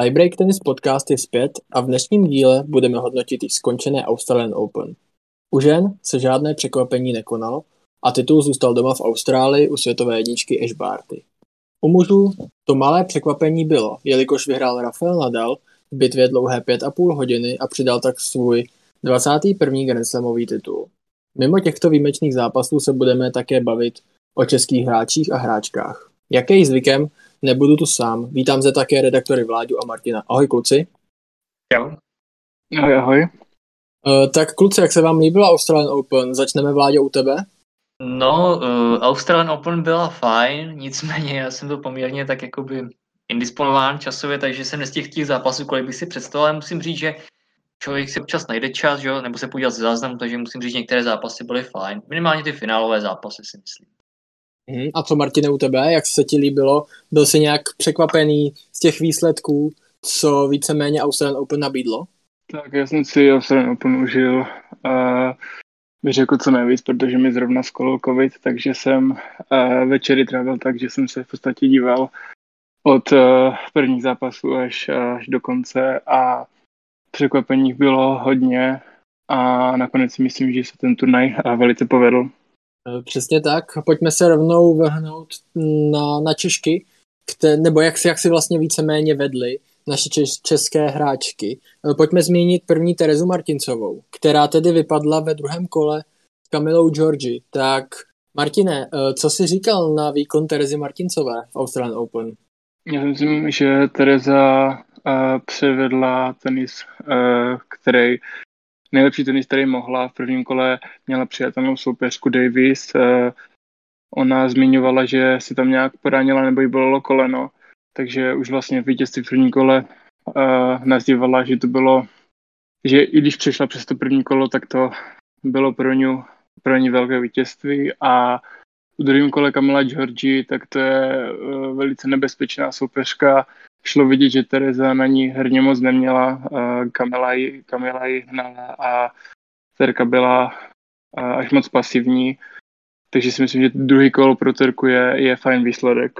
Tiebreak Tennis Podcast je zpět a v dnešním díle budeme hodnotit i skončené Australian Open. U žen se žádné překvapení nekonalo a titul zůstal doma v Austrálii u světové jedničky Ash Barty. U mužů to malé překvapení bylo, jelikož vyhrál Rafael Nadal v bitvě dlouhé 5,5 hodiny a přidal tak svůj 21. Grand Slamový titul. Mimo těchto výjimečných zápasů se budeme také bavit o českých hráčích a hráčkách. Jaký zvykem, nebudu tu sám. Vítám zde také redaktory Vláďu a Martina. Ahoj kluci. Jo. Ahoj, ahoj. Uh, tak kluci, jak se vám líbila Australian Open? Začneme Vláďo u tebe? No, uh, Australian Open byla fajn, nicméně já jsem byl poměrně tak jakoby indisponován časově, takže jsem nestihl těch zápasů, kolik bych si představoval. Musím říct, že člověk si občas najde čas, že? nebo se podívat z záznamu, takže musím říct, že některé zápasy byly fajn. Minimálně ty finálové zápasy si myslím. Hmm, a co Martine u tebe, jak se ti líbilo? Byl jsi nějak překvapený z těch výsledků, co víceméně Australian Open nabídlo? Tak já jsem si Australian Open užil a bych řekl co nejvíc, protože mi zrovna skolil covid, takže jsem uh, večery trávil tak, že jsem se v podstatě díval od uh, prvních zápasů až, až do konce a překvapení bylo hodně a nakonec si myslím, že se ten turnaj velice povedl. E, přesně tak. Pojďme se rovnou vrhnout na, na Češky, kte, nebo jak si, jak si vlastně víceméně vedli naše češ, české hráčky. E, pojďme zmínit první Terezu Martincovou, která tedy vypadla ve druhém kole s Kamilou Georgi. Tak Martine, e, co jsi říkal na výkon Terezy Martincové v Australian Open? Já myslím, že Tereza uh, převedla tenis, uh, který nejlepší tenis, který mohla. V prvním kole měla přijatelnou soupeřku Davis. Uh, ona zmiňovala, že si tam nějak poranila nebo jí bylo koleno, takže už vlastně vítězství v prvním kole uh, nazývala, že to bylo, že i když přešla přes to první kolo, tak to bylo pro ní, pro ní velké vítězství a v druhém kole Kamila Georgi, tak to je uh, velice nebezpečná soupeřka. Šlo vidět, že Tereza na ní herně moc neměla, uh, Kamila ji, Kamila ji hnala a Terka byla uh, až moc pasivní. Takže si myslím, že druhý kol pro Terku je, je fajn výsledek.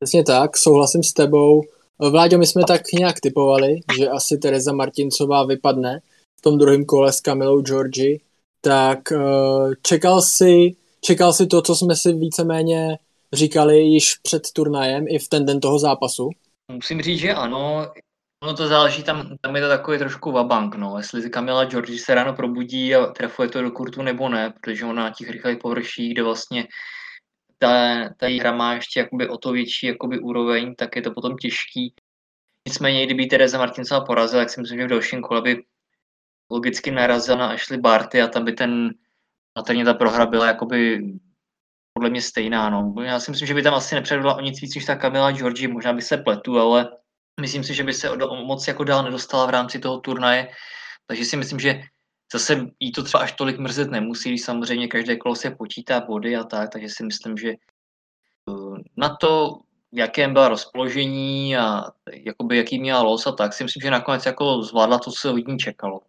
Přesně tak, souhlasím s tebou. Vláďo, my jsme tak nějak typovali, že asi Tereza Martincová vypadne v tom druhém kole s Kamilou Georgi. Tak čekal si Čekal si to, co jsme si víceméně říkali již před turnajem i v ten den toho zápasu? Musím říct, že ano. Ono to záleží, tam, tam je to takový trošku vabank, no. Jestli Kamila George se ráno probudí a trefuje to do kurtu nebo ne, protože ona na těch rychlých površích, kde vlastně ta, ta hra má ještě jakoby o to větší jakoby úroveň, tak je to potom těžký. Nicméně, kdyby Tereza Martincová porazila, tak si myslím, že v dalším kole by logicky narazila na Ashley Barty a tam by ten patrně ta prohra byla jakoby podle mě stejná. No. Já si myslím, že by tam asi nepředvedla o nic víc než ta Kamila Georgi, možná by se pletu, ale myslím si, že by se moc jako dál nedostala v rámci toho turnaje, takže si myslím, že zase jí to třeba až tolik mrzet nemusí, když samozřejmě každé kolo se počítá body a tak, takže si myslím, že eh, na to, v jakém byla rozpoložení a jakoby, jaký měla los a tak, si myslím, že nakonec jako zvládla to, co od ní čekalo.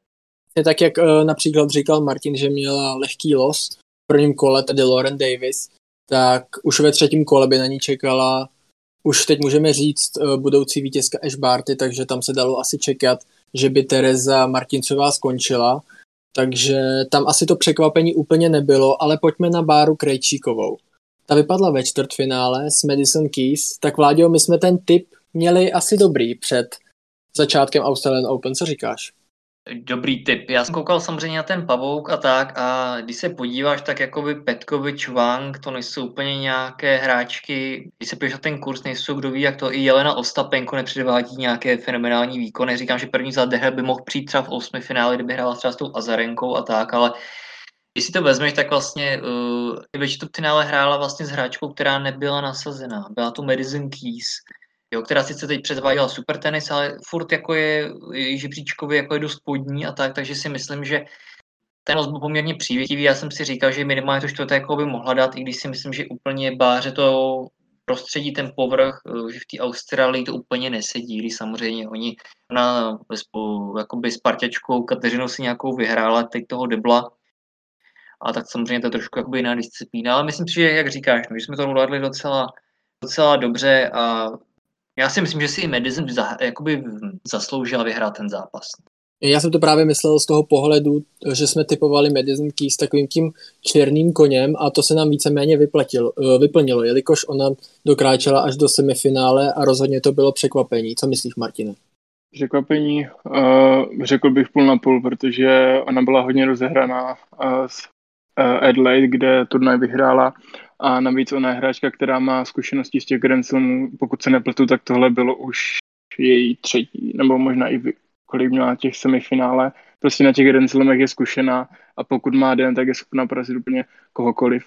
Tak jak uh, například říkal Martin, že měla lehký los prvním kole, tedy Lauren Davis, tak už ve třetím kole by na ní čekala, už teď můžeme říct, uh, budoucí vítězka Ash Barty, takže tam se dalo asi čekat, že by Tereza Martincová skončila, takže tam asi to překvapení úplně nebylo, ale pojďme na Báru Krejčíkovou. Ta vypadla ve čtvrtfinále s Madison Keys, tak Vláďo, my jsme ten tip měli asi dobrý před začátkem Australian Open, co říkáš? Dobrý tip. Já jsem koukal samozřejmě na ten pavouk a tak a když se podíváš, tak jakoby Petkovič, Wang, to nejsou úplně nějaké hráčky. Když se podíváš na ten kurz, nejsou kdo ví, jak to i Jelena Ostapenko nepředvádí nějaké fenomenální výkony. Říkám, že první zádehr by mohl přijít třeba v osmi finále, kdyby hrála třeba s tou Azarenkou a tak, ale když si to vezmeš, tak vlastně uh, většinou finále hrála vlastně s hráčkou, která nebyla nasazená. Byla to Madison Keys jo, která sice teď předváděla super tenis, ale furt jako je, žebříčkově jako je dost podní a tak, takže si myslím, že ten byl poměrně přívětivý. Já jsem si říkal, že minimálně to čtvrté jako by mohla dát, i když si myslím, že úplně báře to prostředí, ten povrch, eh, že v té Austrálii to úplně nesedí, když samozřejmě oni na jakoby s parťačkou Kateřinou si nějakou vyhrála, teď toho debla, a tak samozřejmě to je trošku jakoby jiná disciplína, ale myslím si, že jak říkáš, no, že jsme to zvládli docela, docela dobře a Já si myslím, že si i Madison za, jakoby zasloužila vyhrát ten zápas. Já jsem to právě myslel z toho pohledu, že jsme typovali Madison Keys takovým tím černým koněm a to se nám víceméně vyplatilo, eh, vyplnilo, jelikož ona dokráčela až do semifinále a rozhodně to bylo překvapení. Co myslíš, Martine? Překvapení, uh, řekl bych půl na půl, protože ona byla hodně rozehraná uh, s uh, Adelaide, kde turnaj vyhrála a navíc ona je hráčka, která má zkušenosti z těch Grand Slamů. Pokud se nepletu, tak tohle bylo už její třetí, nebo možná i kolik měla těch semifinále. Prostě na těch Grand Slamech je zkušená a pokud má den, tak je schopná porazit úplně kohokoliv.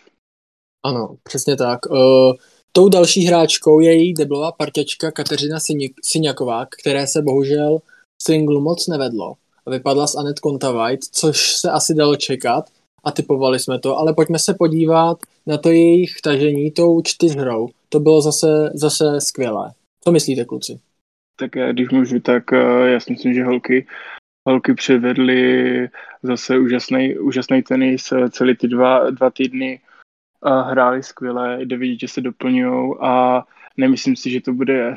Ano, přesně tak. Uh, tou další hráčkou je její deblová parťačka Kateřina Syňaková, které se bohužel singlu moc nevedlo. Vypadla s Anet Kontavajt, což se asi dalo čekat a typovali jsme to, ale pojďme se podívat na to jejich tažení tou čtyřhrou. To bylo zase, zase skvělé. Co myslíte, kluci? Tak když můžu, tak eh, já si myslím, že holky, holky přivedly zase úžasný, úžasný tenis eh, celý ty dva, dva týdny a hráli skvěle, jde vidět, že se doplňují a nemyslím si, že to bude uh,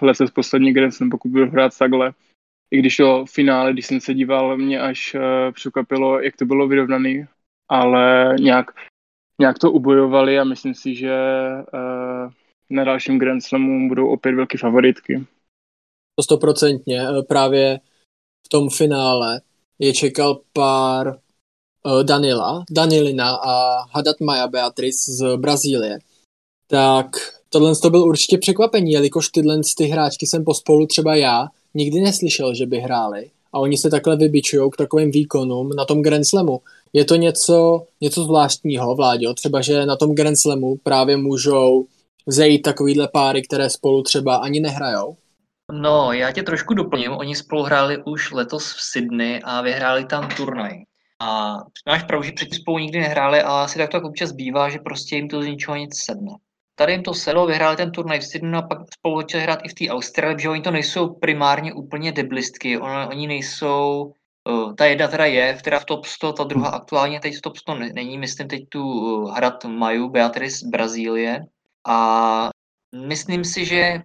letos poslední Grand Slam, pokud budu hrát takhle. I když to finále, když jsem se díval, mě až uh, překvapilo, jak to bylo vyrovnaný, ale nějak, nějak to ubojovali a myslím si, že uh, na dalším Grand Slamu budou opět velké favoritky. To stoprocentně. Právě v tom finále je čekal pár Eh, Danila, Danilina a Hadat Maja Beatrice z Brazílie, tak tohle to byl určitě překvapení, jelikož tyhle ty hráčky jsem pospolu třeba já nikdy neslyšel, že by hráli a oni se takhle vybičují k takovým výkonům na tom Grand Slamu. Je to něco, něco zvláštního, Vláďo, třeba, že na tom Grand Slamu právě můžou zejít takovýhle páry, které spolu třeba ani nehrajou? No, já tě trošku doplním. Oni spolu hráli už letos v Sydney a vyhráli tam turnaj. A máš pravdu, že předtím spolu nikdy nehráli, ale asi tak to občas bývá, že prostě jim to z ničeho nic sedne. Tady jim to sedlo, vyhráli ten turnaj v Sydney a pak spolu začali hrát i v té Austrálii, protože oni to nejsou primárně úplně deblistky, oni, oni nejsou, uh, ta jedna teda je, která v top 100, ta druhá aktuálně teď v top 100 není, myslím teď tu uh, hrad Maju, Beatrice z Brazílie. A myslím si, že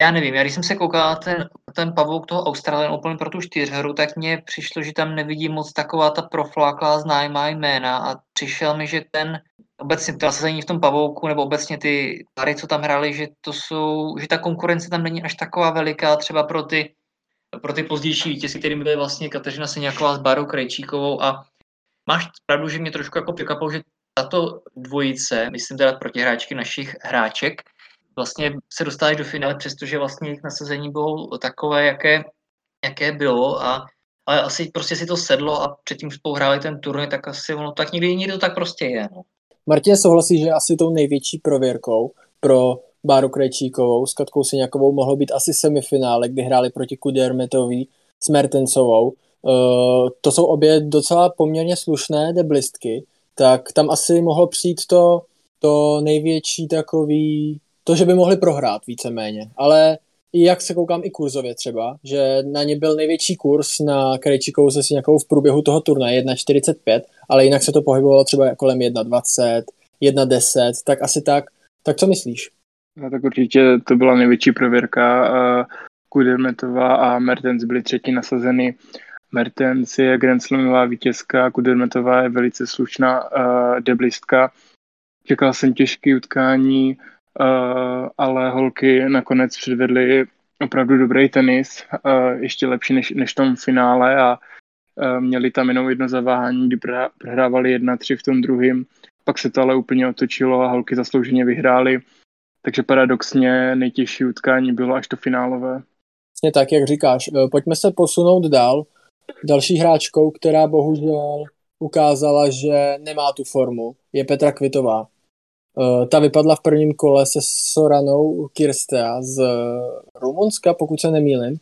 já nevím, já když jsem se koukal ten, ten pavouk toho Australian Open pro tu čtyřhru, tak mně přišlo, že tam nevidím moc taková ta profláklá známá jména a přišel mi, že ten obecně to nasazení v tom pavouku, nebo obecně ty pary, co tam hráli, že to jsou, že ta konkurence tam není až taková veliká třeba pro ty, pro ty pozdější vítězky, kterými byly vlastně Kateřina Seňáková s Barou Krejčíkovou a máš pravdu, že mě trošku jako překvapilo, že tato dvojice, myslím teda protihráčky našich hráček, vlastně se dostáváš do finále, přestože vlastně jejich nasazení bylo takové, jaké, jaké bylo a ale asi prostě si to sedlo a předtím spolu hráli ten turnaj, tak asi ono tak nikdy nikdy to tak prostě je. No. Martin souhlasí, že asi tou největší prověrkou pro Báru Krejčíkovou s Katkou Siňakovou mohlo být asi semifinále, kdy hráli proti Kudermetový s Mertensovou. Uh, to jsou obě docela poměrně slušné deblistky, tak tam asi mohlo přijít to, to největší takový to, že by mohli prohrát víceméně, ale i jak se koukám i kurzově třeba, že na ně byl největší kurz na Krejčíkou se nějakou v průběhu toho turnaje 1,45, ale jinak se to pohybovalo třeba kolem 1,20, 1,10, tak asi tak. Tak co myslíš? No, tak určitě to byla největší prověrka. Kudermetová a Mertens byli třetí nasazeny. Mertens je Grand Slamová vítězka, Kudermetová je velice slušná uh, deblistka. Čekal jsem těžké utkání, Uh, ale holky nakonec předvedly opravdu dobrý tenis, uh, ještě lepší než, než v tom finále a uh, měli tam jenom jedno zaváhání, kdy prohrávali jedna tři v tom druhém. Pak se to ale úplně otočilo a holky zaslouženě vyhrály. Takže paradoxně nejtěžší utkání bylo až to finálové. Přesně tak, jak říkáš. Pojďme se posunout dál. Další hráčkou, která bohužel ukázala, že nemá tu formu, je Petra Kvitová. Uh, ta vypadla v prvním kole se Soranou Kirstea z Rumunska, pokud se nemýlim.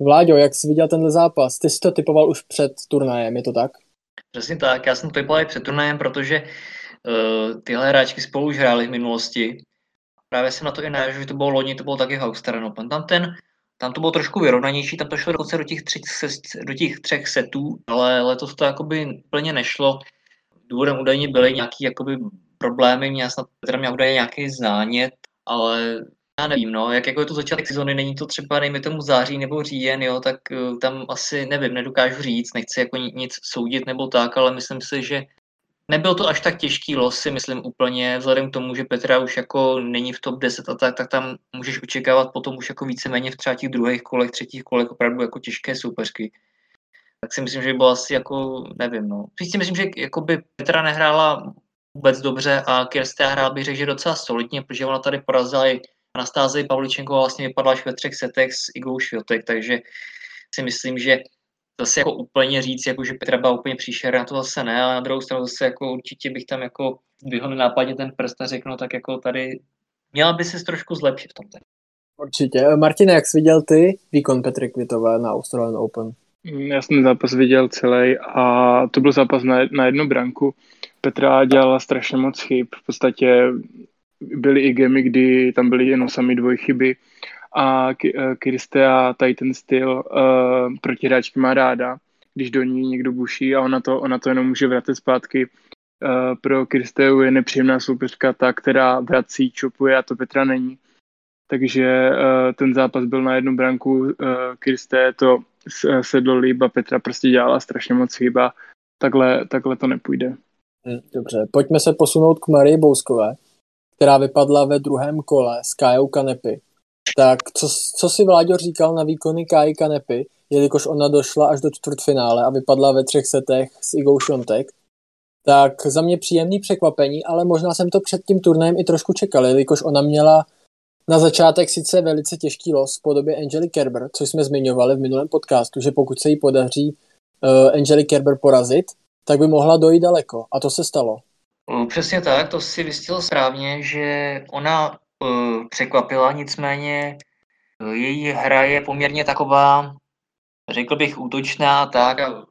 Vláďo, jak jsi viděl tenhle zápas? Ty jsi to typoval už před turnajem, je to tak? Přesně tak, já jsem to typoval i před turnajem, protože uh, tyhle hráčky spolu už hrály v minulosti. Právě jsem na to i naježil, že to bylo loni, to bylo taky Australian Open. Tam, ten, tam to bylo trošku vyrovnanější, tam to šlo dokonce do těch, tři, do těch třech setů, ale letos to jakoby plně nešlo. Důvodem údajně byly nějaký jakoby problémy, měl snad Petra měl údajně nějaký zánět, ale já nevím, no, jak jako je to začátek sezóny, není to třeba, dejme tomu září nebo říjen, jo, tak uh, tam asi, nevím, nedokážu říct, nechci jako nic soudit nebo tak, ale myslím si, že nebyl to až tak těžký los, si myslím úplně, vzhledem k tomu, že Petra už jako není v top 10 a tak, tak tam můžeš očekávat potom už jako víceméně v třeba těch druhých kolech, třetích kolech opravdu jako těžké soupeřky. Tak si myslím, že by bylo asi jako, nevím, no. Spíš si myslím, že jako by Petra nehrála vůbec dobře a Kirstia hrál bych řekl, že docela solidně, protože ona tady porazila i Anastázii Pavličenko vlastně vypadla až ve třech setech s Igou Šviotek, takže si myslím, že zase jako úplně říct, jako že Petra byla úplně příšerná, to zase ne, ale na druhou stranu zase jako určitě bych tam jako vyhodl nápadně ten prst a řekl, no tak jako tady měla by se trošku zlepšit v tom. Určitě. Martin, jak jsi viděl ty výkon Petry Kvitové na Australian Open? Já jsem zápas viděl celý a to byl zápas na, na jednu branku. Petra dělala strašně moc chyb. V podstatě byly i gemy, kdy tam byly jenom sami dvojchyby a eh, Kirstea tady ten styl uh, protihráčky má ráda, když do ní někdo buší a ona to, ona to jenom může vrátit zpátky. Uh, pro Kirsteu je nepříjemná soupeřka ta, která vrací, čopuje a to Petra není. Takže uh, ten zápas byl na jednu branku, uh, Kirsté to sedlo líb a Petra prostě dělala strašně moc chyba. Takhle, takhle to nepůjde. Hm, dobře, pojďme se posunout k Marii Bouskové, která vypadla ve druhém kole s Kajou Kanepy. Tak co, co si Vláďo říkal na výkony Káji Kanepy, jelikož ona došla až do čtvrtfinále a vypadla ve třech setech s Igou Šontek, tak za mě příjemný překvapení, ale možná jsem to před tím turnajem i trošku čekal, jelikož ona měla na začátek sice velice těžký los v podobě Angely Kerber, což jsme zmiňovali v minulém podcastu, že pokud se jí podaří uh, Angely Kerber porazit, tak by mohla dojít daleko. A to se stalo. Přesně tak, to si vystil správně, že ona uh, překvapila, nicméně uh, její hra je poměrně taková, řekl bych, útočná tak a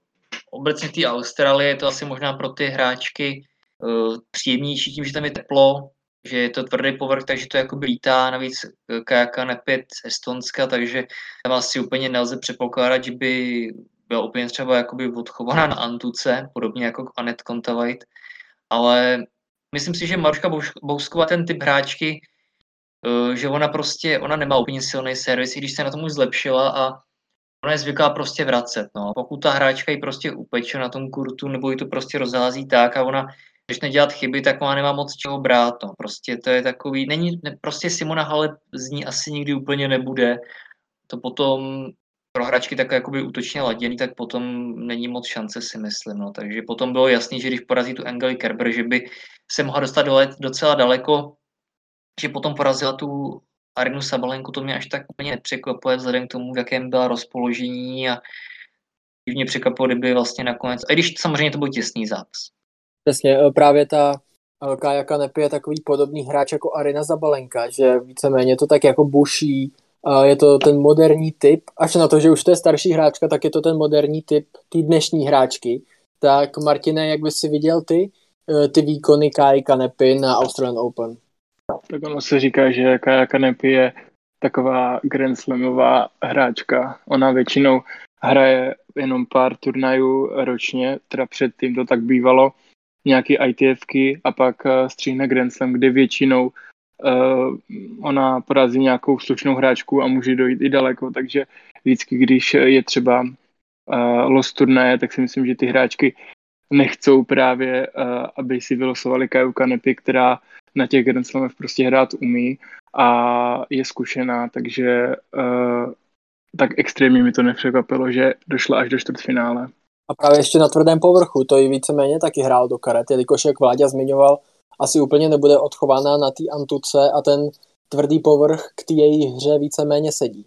obecně té Austrálii je to asi možná pro ty hráčky uh, příjemnější tím, že tam je teplo, že je to tvrdý povrch, takže to jakoby lítá, navíc kajaka nepět Estonska, takže tam asi úplně nelze předpokládat, že by byla úplně třeba jakoby odchovaná na Antuce, podobně jako Anet Kontavajt, ale myslím si, že Maruška Bousková ten typ hráčky, eh, že ona prostě, ona nemá úplně silný servis, i když se na tom už zlepšila a ona je zvyklá prostě vracet. No. Pokud ta hráčka ji prostě upeče na tom kurtu, nebo ji to prostě rozhází tak a ona když nedělat chyby, tak ona nemá moc čeho brát. No. Prostě to je takový, není, ne, prostě Simona Halep z ní asi nikdy úplně nebude. To potom pro hračky takové jakoby útočně laděný, tak potom není moc šance si myslím. No. Takže potom bylo jasný, že když porazí tu Angeli Kerber, že by se mohla dostat dole, docela daleko, že potom porazila tu Arinu Sabalenku, to mě až tak úplně nepřekvapuje vzhledem k tomu, v jakém byla rozpoložení a mě překvapilo, kdyby vlastně nakonec, a když samozřejmě to byl těsný zápas. Přesně, e, právě ta e, Kaja Kanepi je takový podobný hráč jako Arina Zabalenka, že víceméně to tak jako buší, je to ten moderní typ, až na to, že už to je starší hráčka, tak je to ten moderní typ té dnešní hráčky. Tak Martine, jak bys si viděl ty, e, ty výkony Kai Kanepy na Australian Open? Tak ono se říká, že Kaja Kanepi je taková Grand Slamová hráčka. Ona většinou hraje jenom pár turnajů ročně, teda předtím to tak bývalo, nějaký ITFky a pak uh, stříhne Grand Slam, kde většinou uh, ona porazí nějakou slušnou hráčku a může dojít i daleko, takže vždycky, když je třeba uh, los turnaje, tak si myslím, že ty hráčky nechcou právě, uh, aby si vylosovali Kaju Kanepy, která na těch Grand Slamech prostě hrát umí a je zkušená, takže uh, tak extrémně mi to nepřekvapilo, že došla až do čtvrtfinále. A právě ještě na tvrdém povrchu, to i víceméně taky hrál do karet, jelikož jak Vláďa zmiňoval, asi úplně nebude odchována na té antuce a ten tvrdý povrch k té její hře víceméně sedí.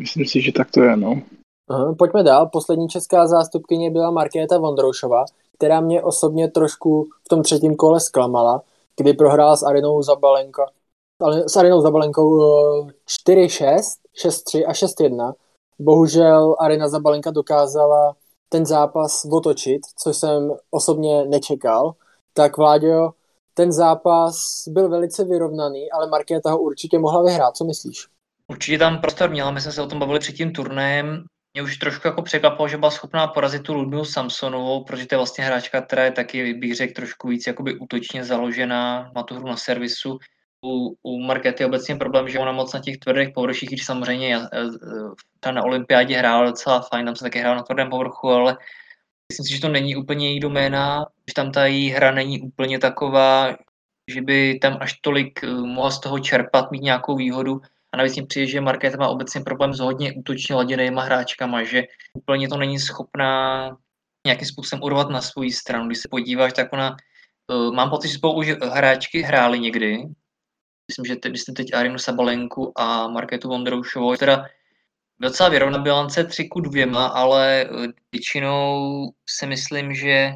Myslím si, že tak to je, no. Aha, pojďme dál. Poslední česká zástupkyně byla Markéta Vondroušová, která mě osobně trošku v tom třetím kole zklamala, kdy prohrála s Arinou Zabalenko, s Arinou Zabalenkou 4-6, 6-3 a 6-1. Bohužel Arina Zabalenka dokázala ten zápas otočit, což jsem osobně nečekal, tak Vláďo, ten zápas byl velice vyrovnaný, ale Markéta ho určitě mohla vyhrát. Co myslíš? Určitě tam prostor měla, my jsme se o tom bavili před tím turnajem. Mě už trošku jako překvapilo, že byla schopná porazit tu Ludmilu Samsonovou, protože to je vlastně hráčka, která je taky, bych řekl, trošku víc jakoby útočně založená, má tu hru na servisu. u, u Markety obecně problém, že ona moc na těch tvrdých površích, když samozřejmě ta na olympiádě hrála docela fajn, tam se taky hrál na tvrdém povrchu, ale myslím si, že to není úplně její doména, že tam ta její hra není úplně taková, že by tam až tolik mohla z toho čerpat, mít nějakou výhodu. A navíc mi přijde, že Markéta má obecně problém s hodně útočně laděnýma hráčkama, že úplně to není schopná nějakým způsobem urvat na svou stranu. Když se podíváš, tak ona, uh, mám pocit, že spolu už hráčky hrály někdy. Myslím, že teď, jste teď Arinu Sabalenku a Marketu Vondroušovou, teda docela vyrovná bilance 3 ku 2, ale e, většinou si myslím, že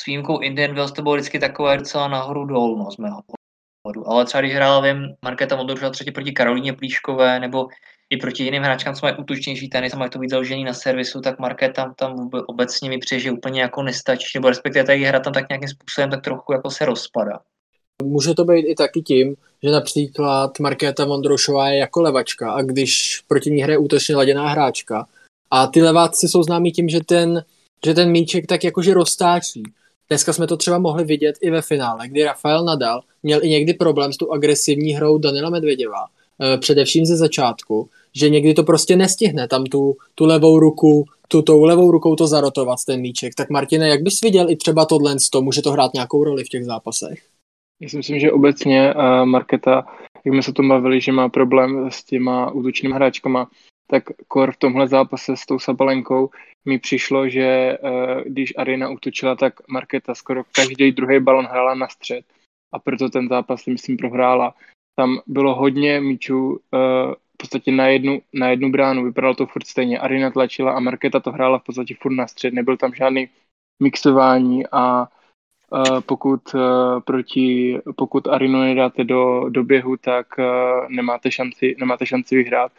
s výjimkou Indian Wells to bylo vždycky takové docela nahoru dolů, no, z mého pohledu. Ale třeba když hrála, vím, Markéta Vondroušová třetí proti Karolíně Plíškové, nebo i proti jiným hráčkám, co mají útočnější tenis a mají to víc založený na servisu, tak Market tam, tam obecně mi přijde, že úplně jako nestačí, nebo respektive ta hra tam tak nějakým způsobem tak trochu jako se rozpadá. Může to být i taky tím, že například Markéta Mondrošová je jako levačka a když proti ní hraje útočně laděná hráčka a ty leváci jsou známí tím, že ten, že ten míček tak jakože roztáčí. Dneska jsme to třeba mohli vidět i ve finále, kdy Rafael Nadal měl i někdy problém s tou agresivní hrou Danila Medvěděva, eh, především ze začátku, že někdy to prostě nestihne tam tu, tu levou ruku, tu tou levou rukou to zarotovat, ten míček. Tak Martine, jak bys viděl i třeba tohle, to může to hrát nějakou roli v těch zápasech? Já si myslím, že obecně uh, Marketa, jak jsme se to bavili, že má problém s těma útočnými hráčkama, tak kor v tomhle zápase s tou Sabalenkou mi přišlo, že uh, když Arina útočila, tak Marketa skoro každý druhý balon hrála na střed a proto ten zápas si myslím prohrála. Tam bylo hodně míčů uh, v podstatě na jednu, na jednu bránu, vypadalo to furt stejně. Arina tlačila a Marketa to hrála v podstatě furt na střed, nebyl tam žádný mixování a pokud uh, proti, pokud Arinu nedáte do, do běhu, tak uh, nemáte, šanci, nemáte šanci vyhrát.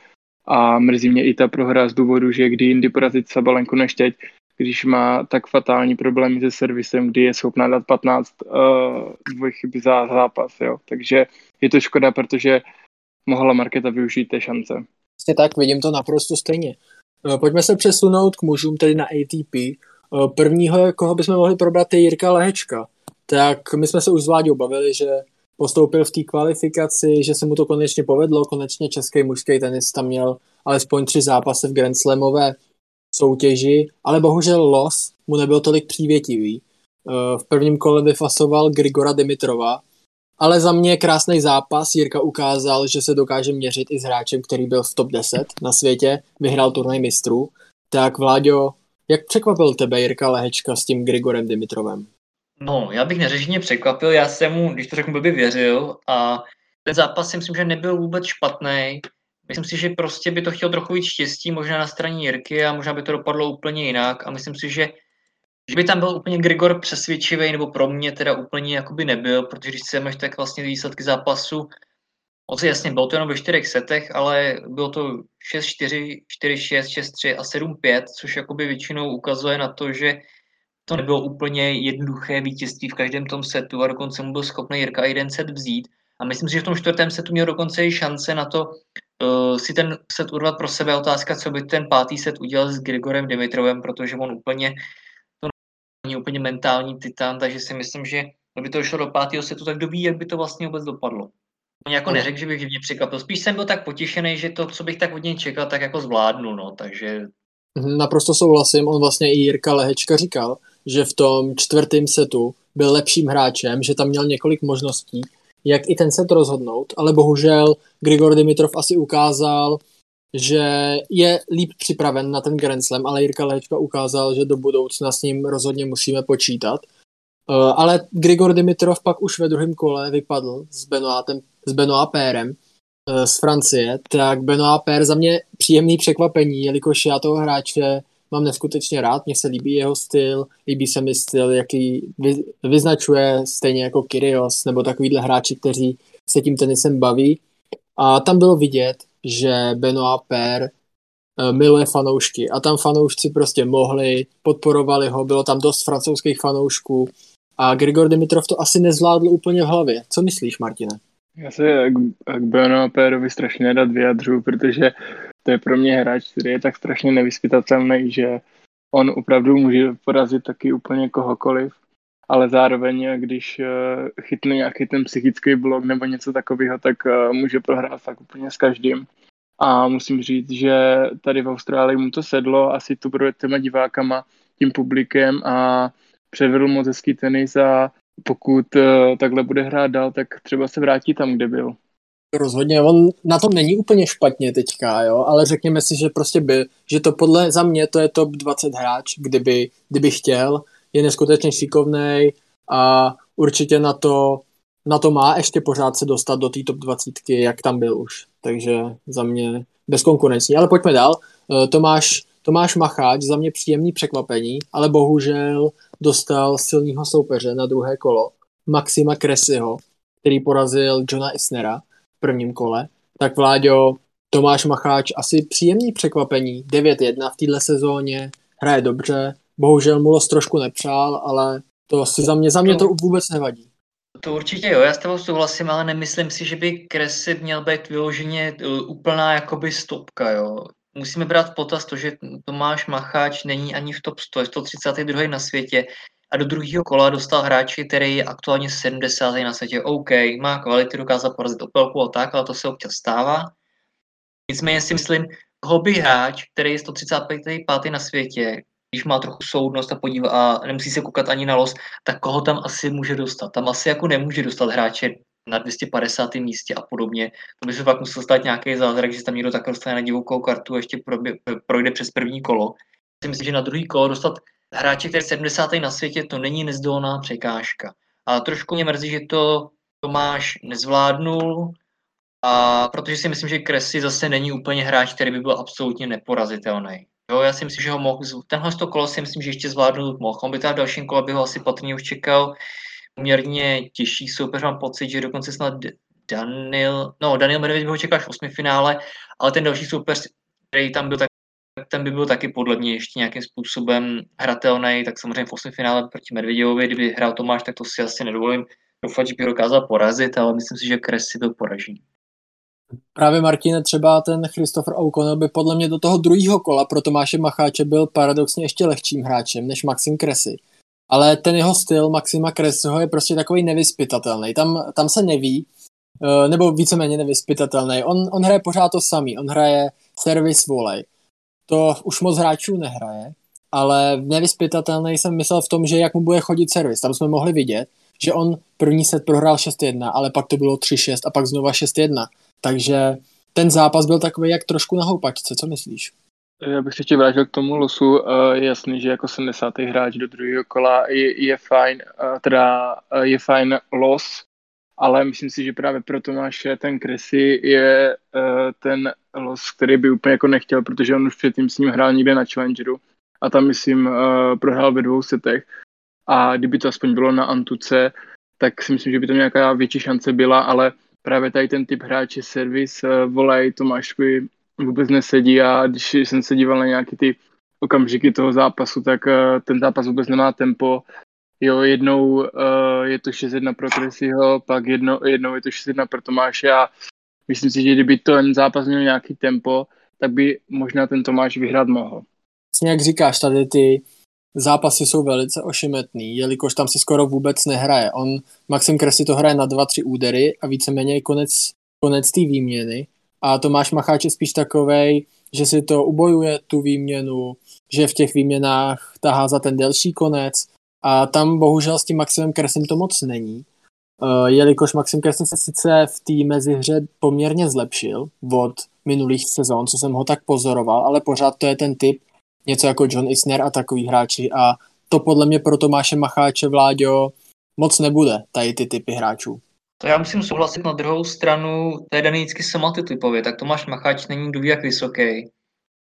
A mrzí mě i ta prohra z důvodu, že kdy jindy porazit Sabalenku než teď, když má tak fatální problémy se servisem, kdy je schopná dát 15 uh, dvojchyb za zápas. Jo. Takže je to škoda, protože mohla Marketa využít té šance. Vlastně tak, vidím to naprosto stejně. Pojďme se přesunout k mužům, tedy na ATP. Prvního, koho bychom mohli probrat, je Jirka Lehečka. Tak my jsme se už s Vláďou bavili, že postoupil v té kvalifikaci, že se mu to konečně povedlo, konečně český mužský tenis tam měl alespoň tři zápasy v Grand Slamové soutěži, ale bohužel los mu nebyl tolik přívětivý. Eh, v prvním kole vyfasoval Grigora Dimitrova, ale za mě krásný zápas. Jirka ukázal, že se dokáže měřit i s hráčem, který byl v top 10 na světě, vyhrál turnaj mistrů. Tak Vláďo, jak překvapil tebe Jirka Lehečka s tím Grigorem Dimitrovem? No, já bych neřešeně překvapil, já jsem mu, když to řeknu, by věřil a ten zápas si myslím, že nebyl vůbec špatný. Myslím si, že prostě by to chtěl trochu víc štěstí, možná na straně Jirky a možná by to dopadlo úplně jinak a myslím si, že že by tam byl úplně Grigor přesvědčivý, nebo pro mě teda úplně jakoby nebyl, protože když se tak vlastně výsledky zápasu, moc jasně, bylo to jenom ve čtyřech setech, ale bylo to 6-4, 4-6, 6-3 a 7-5, což jakoby většinou ukazuje na to, že to nebylo úplně jednoduché vítězství v každém tom setu a dokonce mu byl schopný Jirka jeden set vzít. A myslím si, že v tom čtvrtém setu měl dokonce i šance na to uh, si ten set urvat pro sebe. Otázka, co by ten pátý set udělal s Grigorem Dimitrovem, protože on úplně to není úplně mentální titan, takže si myslím, že kdyby to šlo do pátého setu, tak kdo ví, jak by to vlastně vůbec dopadlo. On jako neřekl, že bych mě překvapil. Spíš jsem byl tak potěšený, že to, co bych tak od něj čekal, tak jako zvládnu, no, takže... Naprosto souhlasím, on vlastně i Jirka Lehečka říkal, že v tom čtvrtém setu byl lepším hráčem, že tam měl několik možností, jak i ten set rozhodnout, ale bohužel Grigor Dimitrov asi ukázal, že je líp připraven na ten Grand Slam, ale Jirka Lehečka ukázal, že do budoucna s ním rozhodně musíme počítat. Uh, ale Grigor Dimitrov pak už ve druhém kole vypadl s Benoátem, s Benoá Pérem uh, z Francie, tak Benoá Pér za mě příjemný překvapení, jelikož já toho hráče mám neskutečně rád, mně se líbí jeho styl, líbí se mi styl, jaký vyznačuje stejně jako Kyrios, nebo takovýhle hráči, kteří se tím tenisem baví. A tam bylo vidět, že Benoit Per eh, miluje fanoušky a tam fanoušci prostě mohli, podporovali ho, bylo tam dost francouzských fanoušků a Grigor Dimitrov to asi nezvládl úplně v hlavě. Co myslíš, Martine? Já se k, k Benoit Pérovi strašně nedat vyjadřu, protože to je pro mě hráč, který je tak strašně nevyspytatelný, že on opravdu může porazit taky úplně kohokoliv. ale zároveň, když chytne nějaký ten psychický blok nebo něco takového, tak může prohrát fakt úplně s každým. A musím říct, že tady v Austrálii mu to sedlo, asi to pro těma divákama, tím publikem a převedl moc hezký tenis a pokud uh, takhle bude hrát dál, tak třeba se vrátí tam, kde byl. Rozhodně, on na tom není úplně špatně teďka, jo, ale řekněme si, že prostě by, že to podle, za mě to je top 20 hráč, kdyby, kdyby chtěl, je neskutečně šikovný a určitě na to, na to má ještě pořád se dostat do té top 20, jak tam byl už. Takže za mě bezkonkurenční. Ale pojďme dál. Eh, Tomáš, Tomáš Macháč, za mě příjemný překvapení, ale bohužel dostal silného soupeře na druhé kolo, Maxima Kresiho, který porazil Johna Isnera v prvním kole. Tak Vláďo, Tomáš Macháč asi příjemný překvapení, 9-1 v této sezóně, hraje dobře, bohužel mu los trošku nepřál, ale to si za mě, za mě to vůbec nevadí. To určitě jo, já s tebou souhlasím, ale nemyslím si, že by Kresy měl být vyloženě uh, úplná jakoby stopka, jo. Musíme brát v potaz to, že Tomáš Macháč není ani v top 100, je 132. na světě a do druhého kola dostal hráči, který je aktuálně 70. na světě. OK, má kvalitu, dokázal porazit opelku a tak, ale to se občas stává. Nicméně si myslím, hobby hráč, který je 135. na světě, když má trochu soudnost a podívá a nemusí se koukat ani na los, tak koho tam asi může dostat? Tam asi jako nemůže dostat hráče na 250. místě a podobně. To by se fakt musel stát nějaký zázrak, že tam někdo tak dostane na divokou kartu a ještě projde přes první kolo. Myslím, že na druhý kolo dostat hráče, který je 70. na světě, to není nezdolná překážka. A trošku mě mrzí, že to Tomáš nezvládnul, a protože si myslím, že Kresy zase není úplně hráč, který by byl absolutně neporazitelný. Jo, já si myslím, že ho mohl, tenhle to kolo si myslím, že ještě zvládnout mohl. On by tam v dalším kole by ho asi patrně už čekal. Poměrně těžší soupeř, mám pocit, že dokonce snad Daniel, no Daniel Medvedev by ho čekal v osmi finále, ale ten další soupeř, který tam byl, tak ten by byl taky podle mě ještě nějakým způsobem hratelný, tak samozřejmě v osmi finále proti Medvedějovi, kdyby hrál Tomáš, tak to si asi nedovolím doufat, že by dokázal porazit, ale myslím si, že Kresy byl poražený. Právě Martine, třeba ten Christopher O'Connell by podle mě do toho druhého kola pro Tomáše Macháče byl paradoxně ještě lehčím hráčem než Maxim Kresy. Ale ten jeho styl Maxima Kresyho je prostě takový nevyspytatelný. Tam, tam se neví, eh, nebo víceméně nevyspytatelný. On, on hraje pořád to samý. On hraje service volej. To už moc hráčů nehraje, ale nevyspytatelný jsem myslel v tom, že jak mu bude chodit servis. Tam jsme mohli vidět, že on první set prohrál 6-1, ale pak to bylo 3-6 a pak znova 6-1. Takže ten zápas byl takový jak trošku na houpačce, co myslíš? Já bych se ještě vrátil k tomu losu. Je jasný, že jako 70. hráč do druhého kola je, je fajn, teda je fajn los, ale myslím si, že právě pro Tomáše ten Kresy je ten los, který by úplně jako nechtěl, protože on už předtím s ním hrál někde na Challengeru a tam, myslím, prohrál ve dvou setech. A kdyby to aspoň bylo na Antuce, tak si myslím, že by to nějaká větší šance byla, ale právě tady ten typ hráče servis volej Tomáškovi vůbec nesedí a když jsem se díval na nějaký ty okamžiky toho zápasu, tak uh, ten zápas vůbec nemá tempo. Jo, jednou uh, je to 6-1 pro Kresyho, pak jedno, jednou je to 6-1 pro Tomáše a myslím si, že kdyby ten zápas měl nějaký tempo, tak by možná ten Tomáš vyhrát mohl. Vlastně jak říkáš, tady ty zápasy jsou velice ošemetný, jelikož tam se skoro vůbec nehraje. On, Maxim Kresy to hraje na dva, tři údery a víceméně je konec, konec té výměny. A Tomáš Macháč je spíš takovej, že si to ubojuje tu výměnu, že v těch výměnách tahá za ten delší konec a tam bohužel s tím Maximem Kresem to moc není. Uh, jelikož Maxim Kresem se sice v té mezihře poměrně zlepšil od minulých sezón, co jsem ho tak pozoroval, ale pořád to je ten typ, něco jako John Isner a takový hráči a to podle mě pro Tomáše Macháče Vláďo moc nebude, tady ty typy hráčů. To já musím souhlasit na druhou stranu, to je daný vždycky somatotypově, tak Tomáš Macháč není jak vysoký.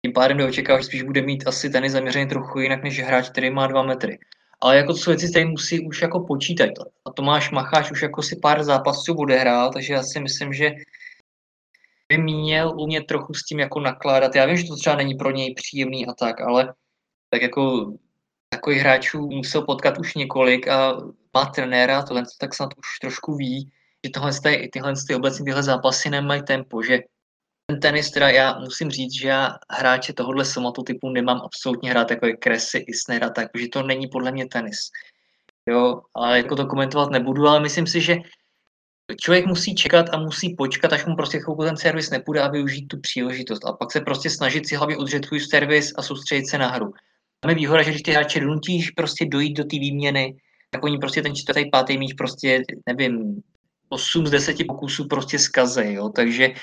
Tím pádem neočekávám, že spíš bude mít asi ten zaměřený trochu jinak než hráč, který má dva metry. Ale jako jsou věci, které musí už jako počítat. A Tomáš Macháč už jako si pár zápasů bude hrát, takže já si myslím, že by měl umět trochu s tím jako nakládat. Já vím, že to třeba není pro něj příjemný a tak, ale tak jako takových hráčů musel potkat už několik a má trenéra, tohle tak snad už trošku ví, že tohle, ty, tyhle ty obecní tyhle zápasy nemají tempo, že ten tenis, teda já musím říct, že já hráče tohohle typu nemám absolutně hrát jako je Kresy, Isner a tak, protože to není podle mě tenis. jo, ale jako to komentovat nebudu, ale myslím si, že člověk musí čekat a musí počkat, až mu prostě chvilku ten servis nepůjde a využít tu příležitost. A pak se prostě snažit si hlavně udržet svůj servis a soustředit se na hru. Tam je výhoda, že když ty hráče donutíš prostě dojít do té výměny, tak oni prostě ten čtvrtý, pátý míč prostě, nevím, 8 z 10 pokusů prostě zkaze, jo, takže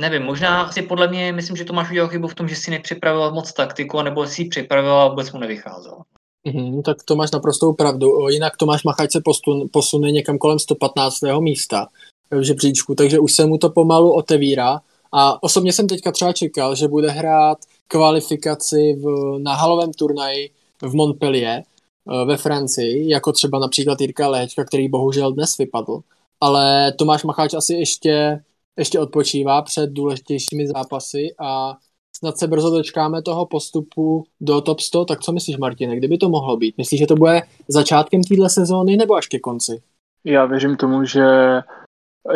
nevím, možná si podle mě, myslím, že Tomáš udělal chybu v tom, že si nepřipravil moc taktiku, nebo si ji připravil a vůbec mu nevycházel. Mm, tak to máš naprostou pravdu. Jinak Tomáš Machajce postun, posune někam kolem 115. místa v žebříčku, takže už se mu to pomalu otevírá. A osobně jsem teďka třeba čekal, že bude hrát kvalifikaci v, na halovém turnaji v Montpellier eh, ve Francii, jako třeba například Jirka Léčka, který bohužel dnes vypadl. Ale Tomáš Macháč asi ještě, ještě odpočívá před důležitějšími zápasy a snad se brzo dočkáme toho postupu do top 100, tak co myslíš, Martine, kdyby to mohlo být? Myslíš, že to bude začátkem téhle sezóny nebo až ke konci? Já věřím tomu, že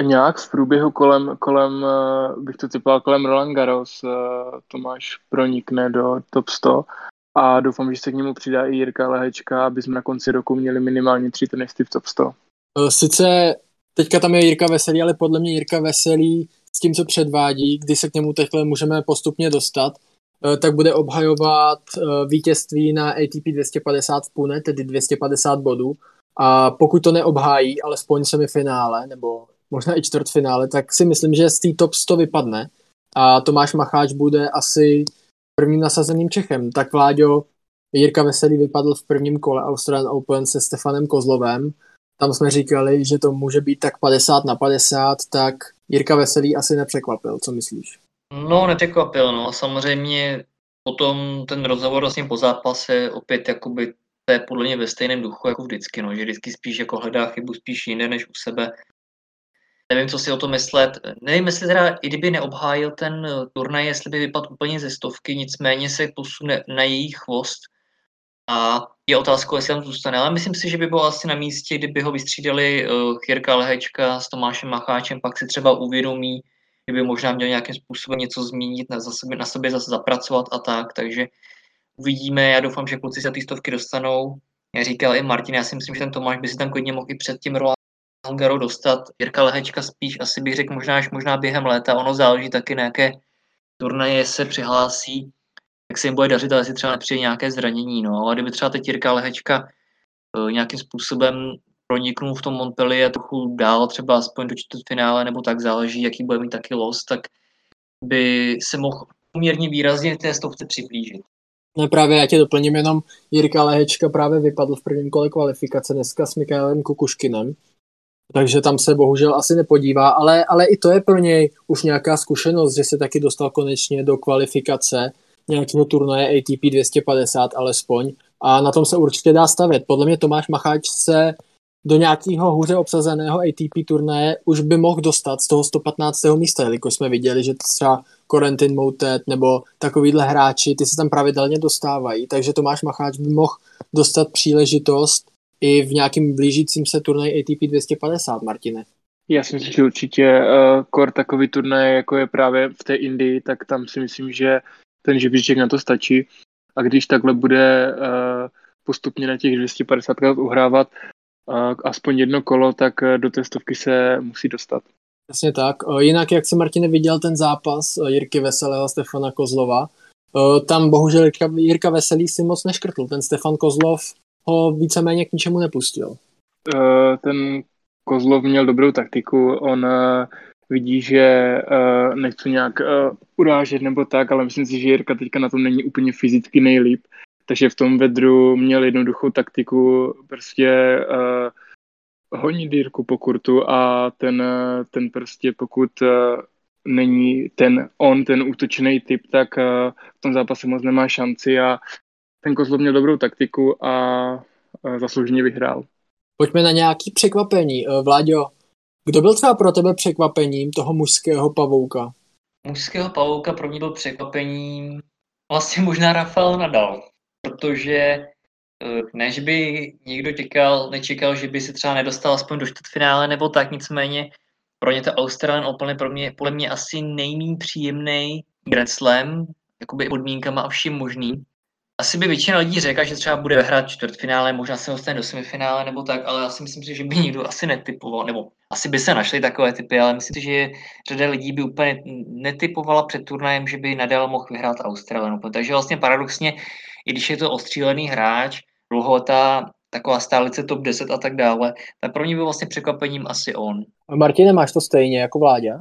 nějak v průběhu kolem, kolem eh, bych to typoval, kolem Roland Garros eh, Tomáš pronikne do top 100 a doufám, že se k němu přidá i Jirka Lehečka, aby jsme na konci roku měli minimálně tři tenisty v top 100. Eh, sice teďka tam je Jirka Veselý, ale podle mě Jirka Veselý s tím, co předvádí, kdy se k němu takhle můžeme postupně dostat, tak bude obhajovat vítězství na ATP 250 v Pune, tedy 250 bodů. A pokud to neobhájí, alespoň semifinále, nebo možná i čtvrtfinále, tak si myslím, že z té top 100 vypadne a Tomáš Macháč bude asi prvním nasazeným Čechem. Tak Vláďo, Jirka Veselý vypadl v prvním kole Australian Open se Stefanem Kozlovem. Tam jsme říkali, že to může být tak 50 na 50, tak Jirka Veselý asi nepřekvapil. Co myslíš? No, nepřekvapil, no. Samozřejmě potom ten rozhovor vlastně po zápase opět jakoby to je podle mě ve stejném duchu jako vždycky, no, že vždycky spíš jako hledá chybu spíš jinde než u sebe nevím, co si o to myslet. Nevím, jestli teda, i kdyby neobhájil ten turnaj, jestli by vypadl úplně ze stovky, nicméně se posune na její chvost. A je otázkou, jestli tam zůstane. Ale myslím si, že by bylo asi na místě, kdyby ho vystřídali uh, Chirka Lehečka s Tomášem Macháčem, pak si třeba uvědomí, kdyby možná měl nějakým způsobem něco změnit, na, sebe, na sobě zase zapracovat a tak. Takže uvidíme. Já doufám, že kluci se ty stovky dostanou. Já říkal i Martin, já si myslím, že ten Tomáš by si tam klidně mohl i před tím Hungaru dostat. Jirka Lehečka spíš asi bych řekl možná až možná během léta. Ono záleží taky na jaké turnaje se přihlásí, jak se jim bude dařit, ale jestli třeba nepřijde nějaké zranění. No. A kdyby třeba teď Jirka Lehečka uh, nějakým způsobem proniknul v tom Montpellier trochu dál, třeba aspoň do čtvrtfinále, nebo tak záleží, jaký bude mít taky los, tak by se mohl poměrně výrazně té stovce přiblížit. No právě já tě doplním jenom, Jirka Lehečka právě vypadl v prvním kole kvalifikace dneska s Mikaelem Kukuškinem, takže tam se bohužel asi nepodívá, ale, ale i to je pro něj už nějaká zkušenost, že se taky dostal konečně do kvalifikace nějakého turnaje ATP 250 alespoň a na tom se určitě dá stavět. Podle mě Tomáš Macháč se do nějakého hůře obsazeného ATP turnaje už by mohl dostat z toho 115. místa, jelikož jsme viděli, že třeba Corentin Moutet nebo takovýhle hráči, ty se tam pravidelně dostávají, takže Tomáš Macháč by mohl dostat příležitost i v nějakým blížícím se turnaj ATP 250, Martine. Já si myslím, že určitě uh, kor takový turnaj, jako je právě v té Indii, tak tam si myslím, že ten žebříček na to stačí. A když takhle bude uh, postupně na těch 250 krát uhrávat uh, aspoň jedno kolo, tak uh, do té stovky se musí dostat. Přesně tak. Jinak, jak se Martine viděl ten zápas Jirky Veselého a Stefana Kozlova, tam bohužel Jirka, Jirka Veselý si moc neškrtl. Ten Stefan Kozlov ho víceméně k ničemu nepustil. Ten Kozlov měl dobrou taktiku, on vidí, že uh, nechci nějak uh, urážet nebo tak, ale myslím si, že Jirka teďka na tom není úplně fyzicky nejlíp, takže v tom vedru měl jednoduchou taktiku prostě uh, honit Jirku po kurtu a ten, ten prostě pokud uh, není ten on, ten útočný typ, tak uh, v tom zápase moc nemá šanci a ten Kozlov měl dobrou taktiku a zaslouženě vyhrál. Pojďme na nějaký překvapení. Eh, Vláďo, kdo byl třeba pro tebe překvapením toho mužského pavouka? Mužského pavouka pro mě byl překvapením vlastně možná Rafael Nadal, protože eh, než by někdo čekal, nečekal, že by se třeba nedostal aspoň do čtvrtfinále nebo tak, nicméně pro ně to Australian Open pro mě, podle mě asi nejméně příjemný Grand Slam, jakoby podmínkama a vším možným. asi by většina lidí řekla, že třeba bude hrát čtvrtfinále, možná se dostane do semifinále nebo tak, ale já si myslím, že by nikdo asi netypoval, nebo asi by se našly takové typy, ale myslím si, že řada lidí by úplně netypovala před turnajem, že by Nadal mohl vyhrát Australian Open. Takže vlastně paradoxně, i když je to ostřílený hráč, dlouholetá taková stálice top 10 a tak dále, tak pro mě byl vlastně překvapením asi on. Martine, máš to stejně jako Vláďa?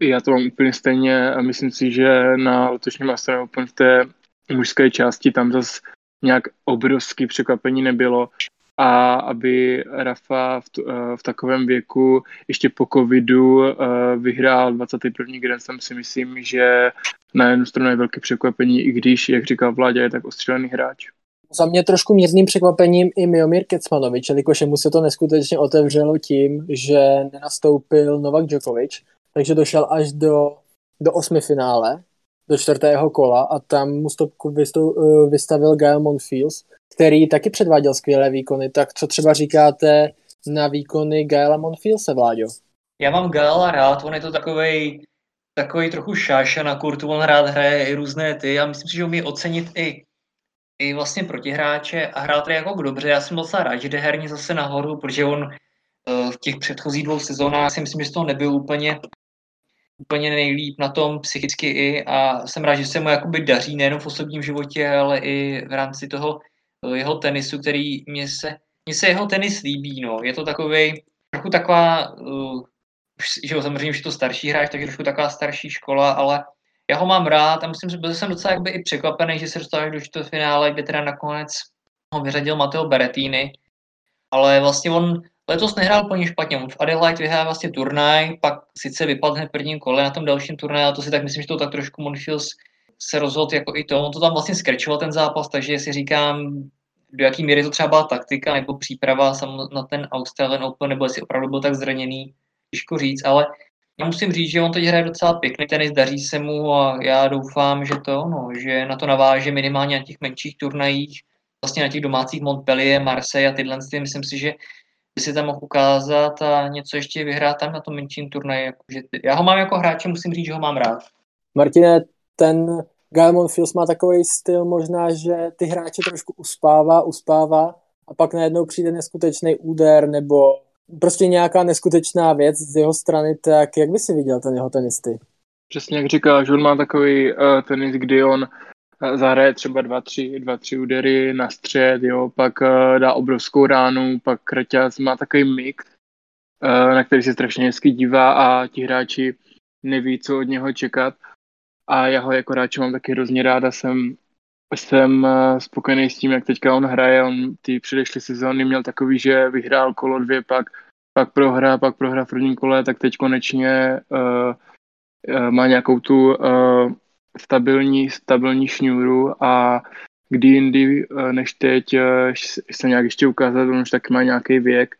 Já to mám úplně stejně a myslím si, že na letošním Australian Open v té mužské části tam zase nějak obrovský překvapení nebylo a aby Rafa v, t- eh, v takovém věku ještě po covidu uh, vyhrál 21. Grand Slam si myslím, že na jednu stranu je velké překvapení, i když, jak říkal Vláďa, je tak ostřelený hráč. Za mě trošku mírným překvapením i Miomir Kecmanovič, jelikož mu se to neskutečně otevřelo tím, že nenastoupil Novak Djokovic, takže došel až do, do osmi finále, do čtvrtého kola a tam mu stopku eh, vystavil Gael Monfils, který taky předváděl skvělé výkony. Tak co třeba říkáte na výkony Gaela Monfilse, Vláďo? Já mám Gaela rád, on je to takovej, takový trochu šáša na kurtu, on rád hraje i různé ty a myslím si, že umí ocenit i i vlastně protihráče a hrál tady jako dobře. Já jsem docela rád, že jde herně zase nahoru, protože on eh, v těch předchozích dvou sezónách si myslím, že z toho nebyl úplně, úplně nejlíp na tom psychicky i a jsem rád, že se mu jakoby daří nejenom v osobním životě, ale i v rámci toho jeho tenisu, který mě se, mě se jeho tenis líbí, no. Je to takový trochu taková, uh, že jo, samozřejmě, že to starší hráč, takže trošku taková starší škola, ale já ho mám rád a myslím, že byl jsem docela jakby i překvapený, že se dostal do čtvrtfinále, kde teda nakonec ho vyřadil Matteo Berettini, ale vlastně on letos nehrál úplně špatně. On v Adelaide vyhrál vlastně turnaj, pak sice vypadl hned prvním kole na tom dalším turnaji, ale to si tak myslím, že to tak trošku Monfils se rozhodl jako i to. On to tam vlastně skrčoval ten zápas, takže si říkám, do jaký míry to třeba byla taktika nebo příprava na ten Australian Open, nebo jestli opravdu byl tak zraněný, těžko říct, ale já musím říct, že on teď hraje docela pěkný tenis, daří se mu a já doufám, že to, no, že na to naváže minimálně na těch menších turnajích, vlastně na těch domácích Montpellier, Marseille a tyhle, myslím si, že by si tam mohl ukázat a něco ještě vyhrát tam na tom menším turnaji. Jakože já ho mám jako hráče, musím říct, že ho mám rád. Martine, ten Gaimon Fields má takový styl možná, že ty hráče trošku uspává, uspává a pak najednou přijde neskutečný úder nebo prostě nějaká neskutečná věc z jeho strany, tak jak by si viděl ten jeho tenisty? Přesně jak říkáš, on má takový uh, tenis, kdy on uh, zahraje třeba dva, tři, dva, tři údery na střed, jo, pak uh, dá obrovskou ránu, pak Kraťas má takový mix, uh, na který se strašně hezky dívá a ti hráči neví, co od něho čekat. A já ho jako hráče mám taky hrozně ráda, jsem, jsem spokojený s tím, jak teďka on hraje. On ty předešlé sezóny měl takový, že vyhrál kolo dvě, pak, pak prohra, pak prohra v prvním kole, tak teď konečně uh, má nějakou tu uh, stabilní, stabilní šňůru a kdy jindy, než teď se nějak ještě ukázat, on už taky má nějaký věk,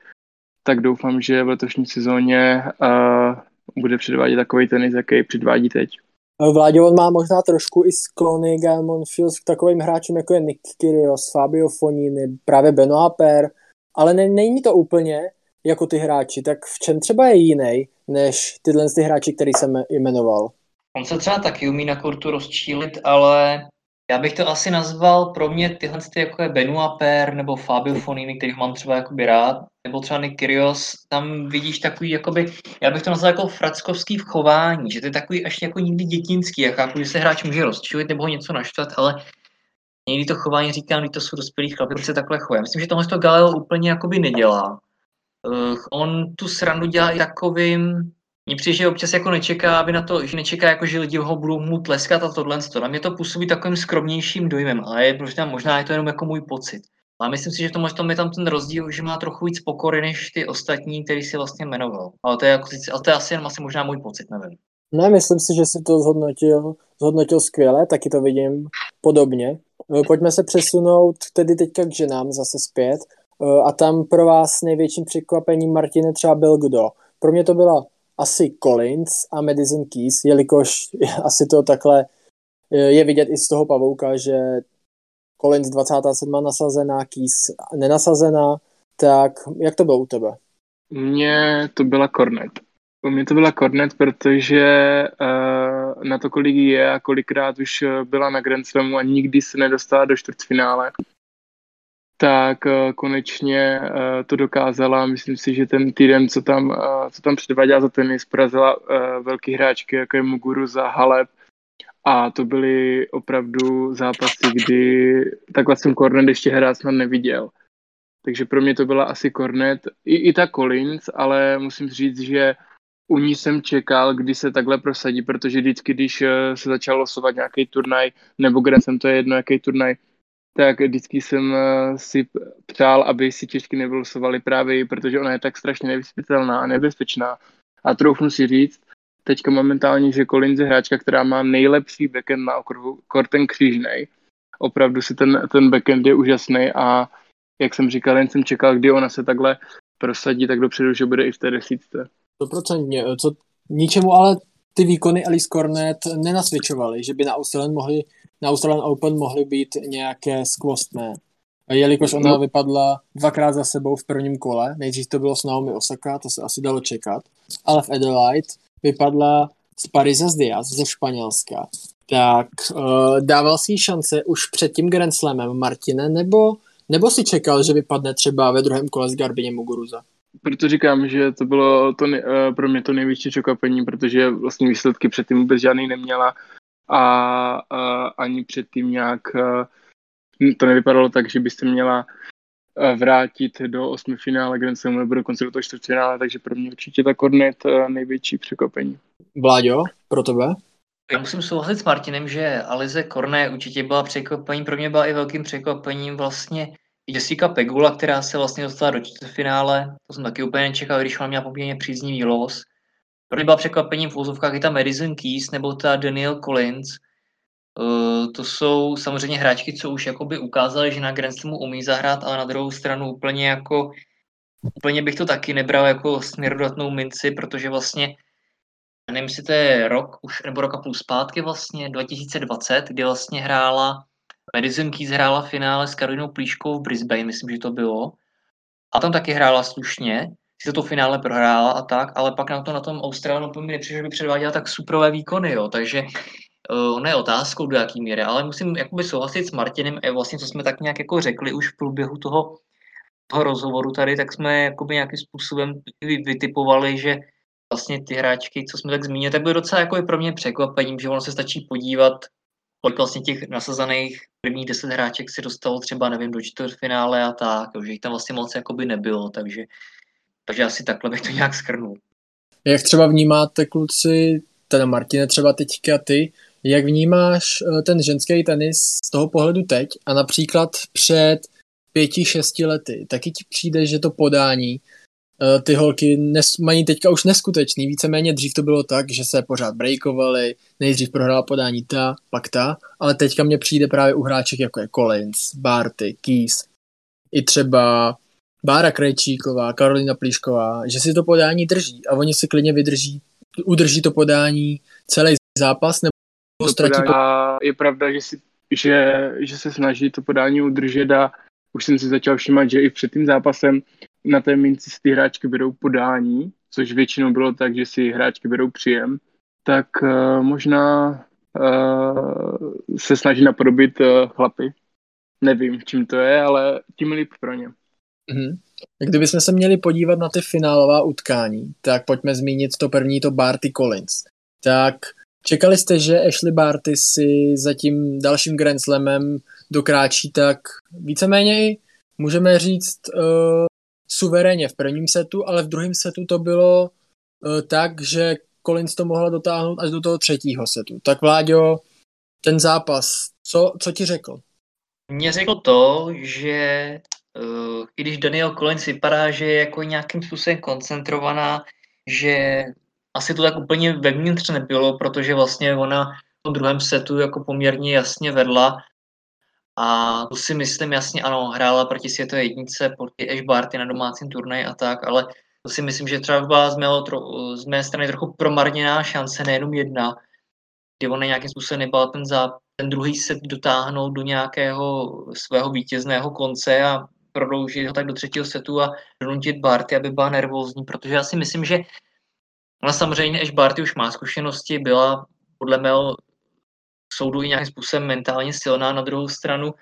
tak doufám, že v letošní sezóně uh, bude předvádět takový tenis, jaký předvádí teď. Vládě on má možná trošku i sklony Gaimon Fields k takovým hráčům, jako je Nick Kyrgios, Fabio Fonini, právě Benoit Per, ale ne, není to úplně jako ty hráči, tak v čem třeba je jiný než tyhle ty hráči, který jsem jmenoval? On se třeba taky umí na kurtu rozčílit, ale já bych to asi nazval pro mě tyhle ty jako je Benoit Per nebo Fabio Fonini, který mám třeba jakoby rád, nebo třeba Nick Kyrgios, tam vidíš takový, jakoby, já bych to nazval jako frackovský v chování, že to je takový až jako nikdy dětinský, chápu, že se hráč může rozčilit nebo ho něco naštvat, ale někdy to chování říkám, když to jsou dospělí chlapi, se takhle chová. Myslím, že tohle to Galeo úplně jakoby nedělá. Uh, on tu srandu dělá i takovým, mně přijde, že občas jako nečeká, aby na to, že nečeká, jako, že lidi ho budou mu tleskat a tohle. Na mě to působí takovým skromnějším dojmem, ale je, možná, možná je to jenom jako můj pocit. A myslím si, že to možná je tam ten rozdíl, že má trochu víc pokory než ty ostatní, který si vlastně jmenoval. Ale to je, jako, ale to je asi jenom asi možná můj pocit, nevím. Ne, myslím si, že si to zhodnotil, zhodnotil skvěle, taky to vidím podobně. Eh, pojďme se přesunout tedy teďka k ženám zase zpět. Eh, a tam pro vás největším překvapením Martine třeba byl kdo? Pro mě to byla asi Collins a Madison Keys, jelikož asi to takhle eh, je vidět i z toho pavouka, že Collins 27 nasazená, Keys nenasazená, tak jak to bylo u tebe? Mně to byla Cornet. U mě to byla Kornet, protože uh, na to, kolik je a kolikrát už byla na Grand Slamu a nikdy se nedostala do čtvrtfinále, tak uh, konečně uh, to dokázala. Myslím si, že ten týden, co tam, uh, co tam předváděla za tenis, porazila velký hráčky, jako je Muguruza, Halep, a to byly opravdu zápasy, kdy takhle jsem Kornet ještě hrát snad neviděl. Takže pro mě to byla asi Kornet, i, i ta Collins, ale musím říct, že u ní jsem čekal, kdy se takhle prosadí, protože vždycky, když eh, se začal losovat nějaký turnaj, nebo kde jsem to je jedno, jaký turnaj, tak vždycky jsem eh, si přál, aby si Češky nevylosovali právě protože ona je tak strašně nevyspětelná a nebezpečná. A troufnu si říct, teďka momentálně, že Collins je hráčka, která má nejlepší backend na okruhu, Korten křížnej. Opravdu si ten, ten backend je úžasný a jak jsem říkal, jen jsem čekal, kdy ona se takhle prosadí tak dopředu, že bude i v té desítce. Stoprocentně. Co, ničemu ale ty výkony Alice Cornet nenasvědčovaly, že by na Australian, mohli, na Australian Open mohly být nějaké skvostné. Jelikož ona no. vypadla dvakrát za sebou v prvním kole, nejdřív to bylo s Naomi Osaka, to se asi dalo čekat, ale v Adelaide vypadla z Pariza z Diaz ze Španělska. Tak uh, dával si šance už před tím Grand Slamem Martine, nebo, nebo si čekal, že vypadne třeba ve druhém kole s Garbině Muguruza? Proto říkám, že to bylo to, uh, pro mě to největší překvapení, protože vlastně výsledky předtím vůbec žádný neměla a uh, ani předtím nějak to nevypadalo tak, že byste měla vrátit do osmi finále Grand Slamu nebo dokonce do toho čtvrtfinále, takže pro mě určitě ta Kornet největší překvapení. Vláďo, pro tebe? Já musím souhlasit s Martinem, že Alize Korné určitě byla překvapení, pro mě byla i velkým překvapením vlastně Jessica Pegula, která se vlastně dostala do čtvrtfinále, to jsem taky úplně nečekal, když ona měla poměrně příznivý los. Pro mě byla překvapením v úzovkách i ta Madison Keys nebo ta Daniel Collins, Uh, to jsou samozřejmě hráčky, co už jakoby ukázali, že na Grand Slamu umí zahrát, ale na druhou stranu úplně jako úplně bych to taky nebral jako směrodatnou minci, protože vlastně nevím, jestli to je rok už, nebo rok a půl zpátky vlastně, 2020, kdy vlastně hrála Madison Keys hrála finále s Karolinou Plíškou v Brisbane, myslím, že to bylo. A tam taky hrála slušně, si to finále prohrála a tak, ale pak na to na tom Australianu mi nepřišlo, že by předváděla tak superové výkony, jo. Takže Uh, ono je otázkou, do jaký míry, ale musím jakoby souhlasit s Martinem, a vlastně co jsme tak nějak jako řekli už v průběhu toho, toho rozhovoru tady, tak jsme jakoby nějakým způsobem vytipovali, že vlastně ty hráčky, co jsme tak zmínili, tak byly docela jako pro mě překvapením, že ono se stačí podívat, kolik vlastně těch nasazených prvních deset hráček si dostalo třeba, nevím, do čtvrtfinále a tak, že jich tam vlastně moc jakoby nebylo, takže, takže asi takhle bych to nějak schrnul. Jak třeba vnímáte kluci, teda Martine třeba teďka ty, jak vnímáš eh, ten ženský tenis z toho pohledu teď a například před pěti, šesti lety? Taky ti přijde, že to podání eh, ty holky nes, mají teďka už neskutečný. Víceméně dřív to bylo tak, že se pořád breakovaly, nejdřív prohrála podání ta, pak ta, ale teďka mně přijde právě u hráček jako je Collins, Barty, Keys, i třeba Bára Krejčíková, Karolina Plíšková, že si to podání drží a oni si klidně vydrží, udrží to podání celý zápas nebo to ztratí... A je pravda, že, si, že, že se snaží to podání udržet a už jsem si začal všímat, že i před tím zápasem na té minci si ty hráčky berou podání, což většinou bylo tak, že si hráčky berou příjem, tak uh, možná uh, se snaží napodobit uh, chlapy. Nevím, čím to je, ale tím líp pro ně. Mm-hmm. Kdybychom se měli podívat na ty finálová utkání, tak pojďme zmínit to první, to Barty Collins. Tak Čekali jste, že Ashley Barty si za tím dalším Grand Slamem dokráčí tak víceméně můžeme říct, uh, suverénně v prvním setu, ale v druhém setu to bylo uh, tak, že Collins to mohla dotáhnout až do toho třetího setu. Tak Vláďo, ten zápas, co, co ti řekl? Mně řekl to, že i když Daniel Collins vypadá, že je jako nějakým způsobem koncentrovaná, že asi to tak úplně vevnitř nebylo, protože vlastně ona v tom druhém setu jako poměrně jasně vedla. A to si myslím jasně, ano, hrála proti světové jednice, proti Ash Barty na domácím turnaji a tak, ale to si myslím, že třeba byla z, mého, z mé strany trochu promarněná šance, nejenom jedna, kdy ona nějakým způsobem nebyla ten, ten druhý set dotáhnout do nějakého svého vítězného konce a prodloužit ho tak do třetího setu a donutit Barty, aby byla nervózní, protože já si myslím, že Ona samozřejmě, Ash Barty už má zkušenosti, byla podle mého soudu i nějakým způsobem mentálně silná. Na druhou stranu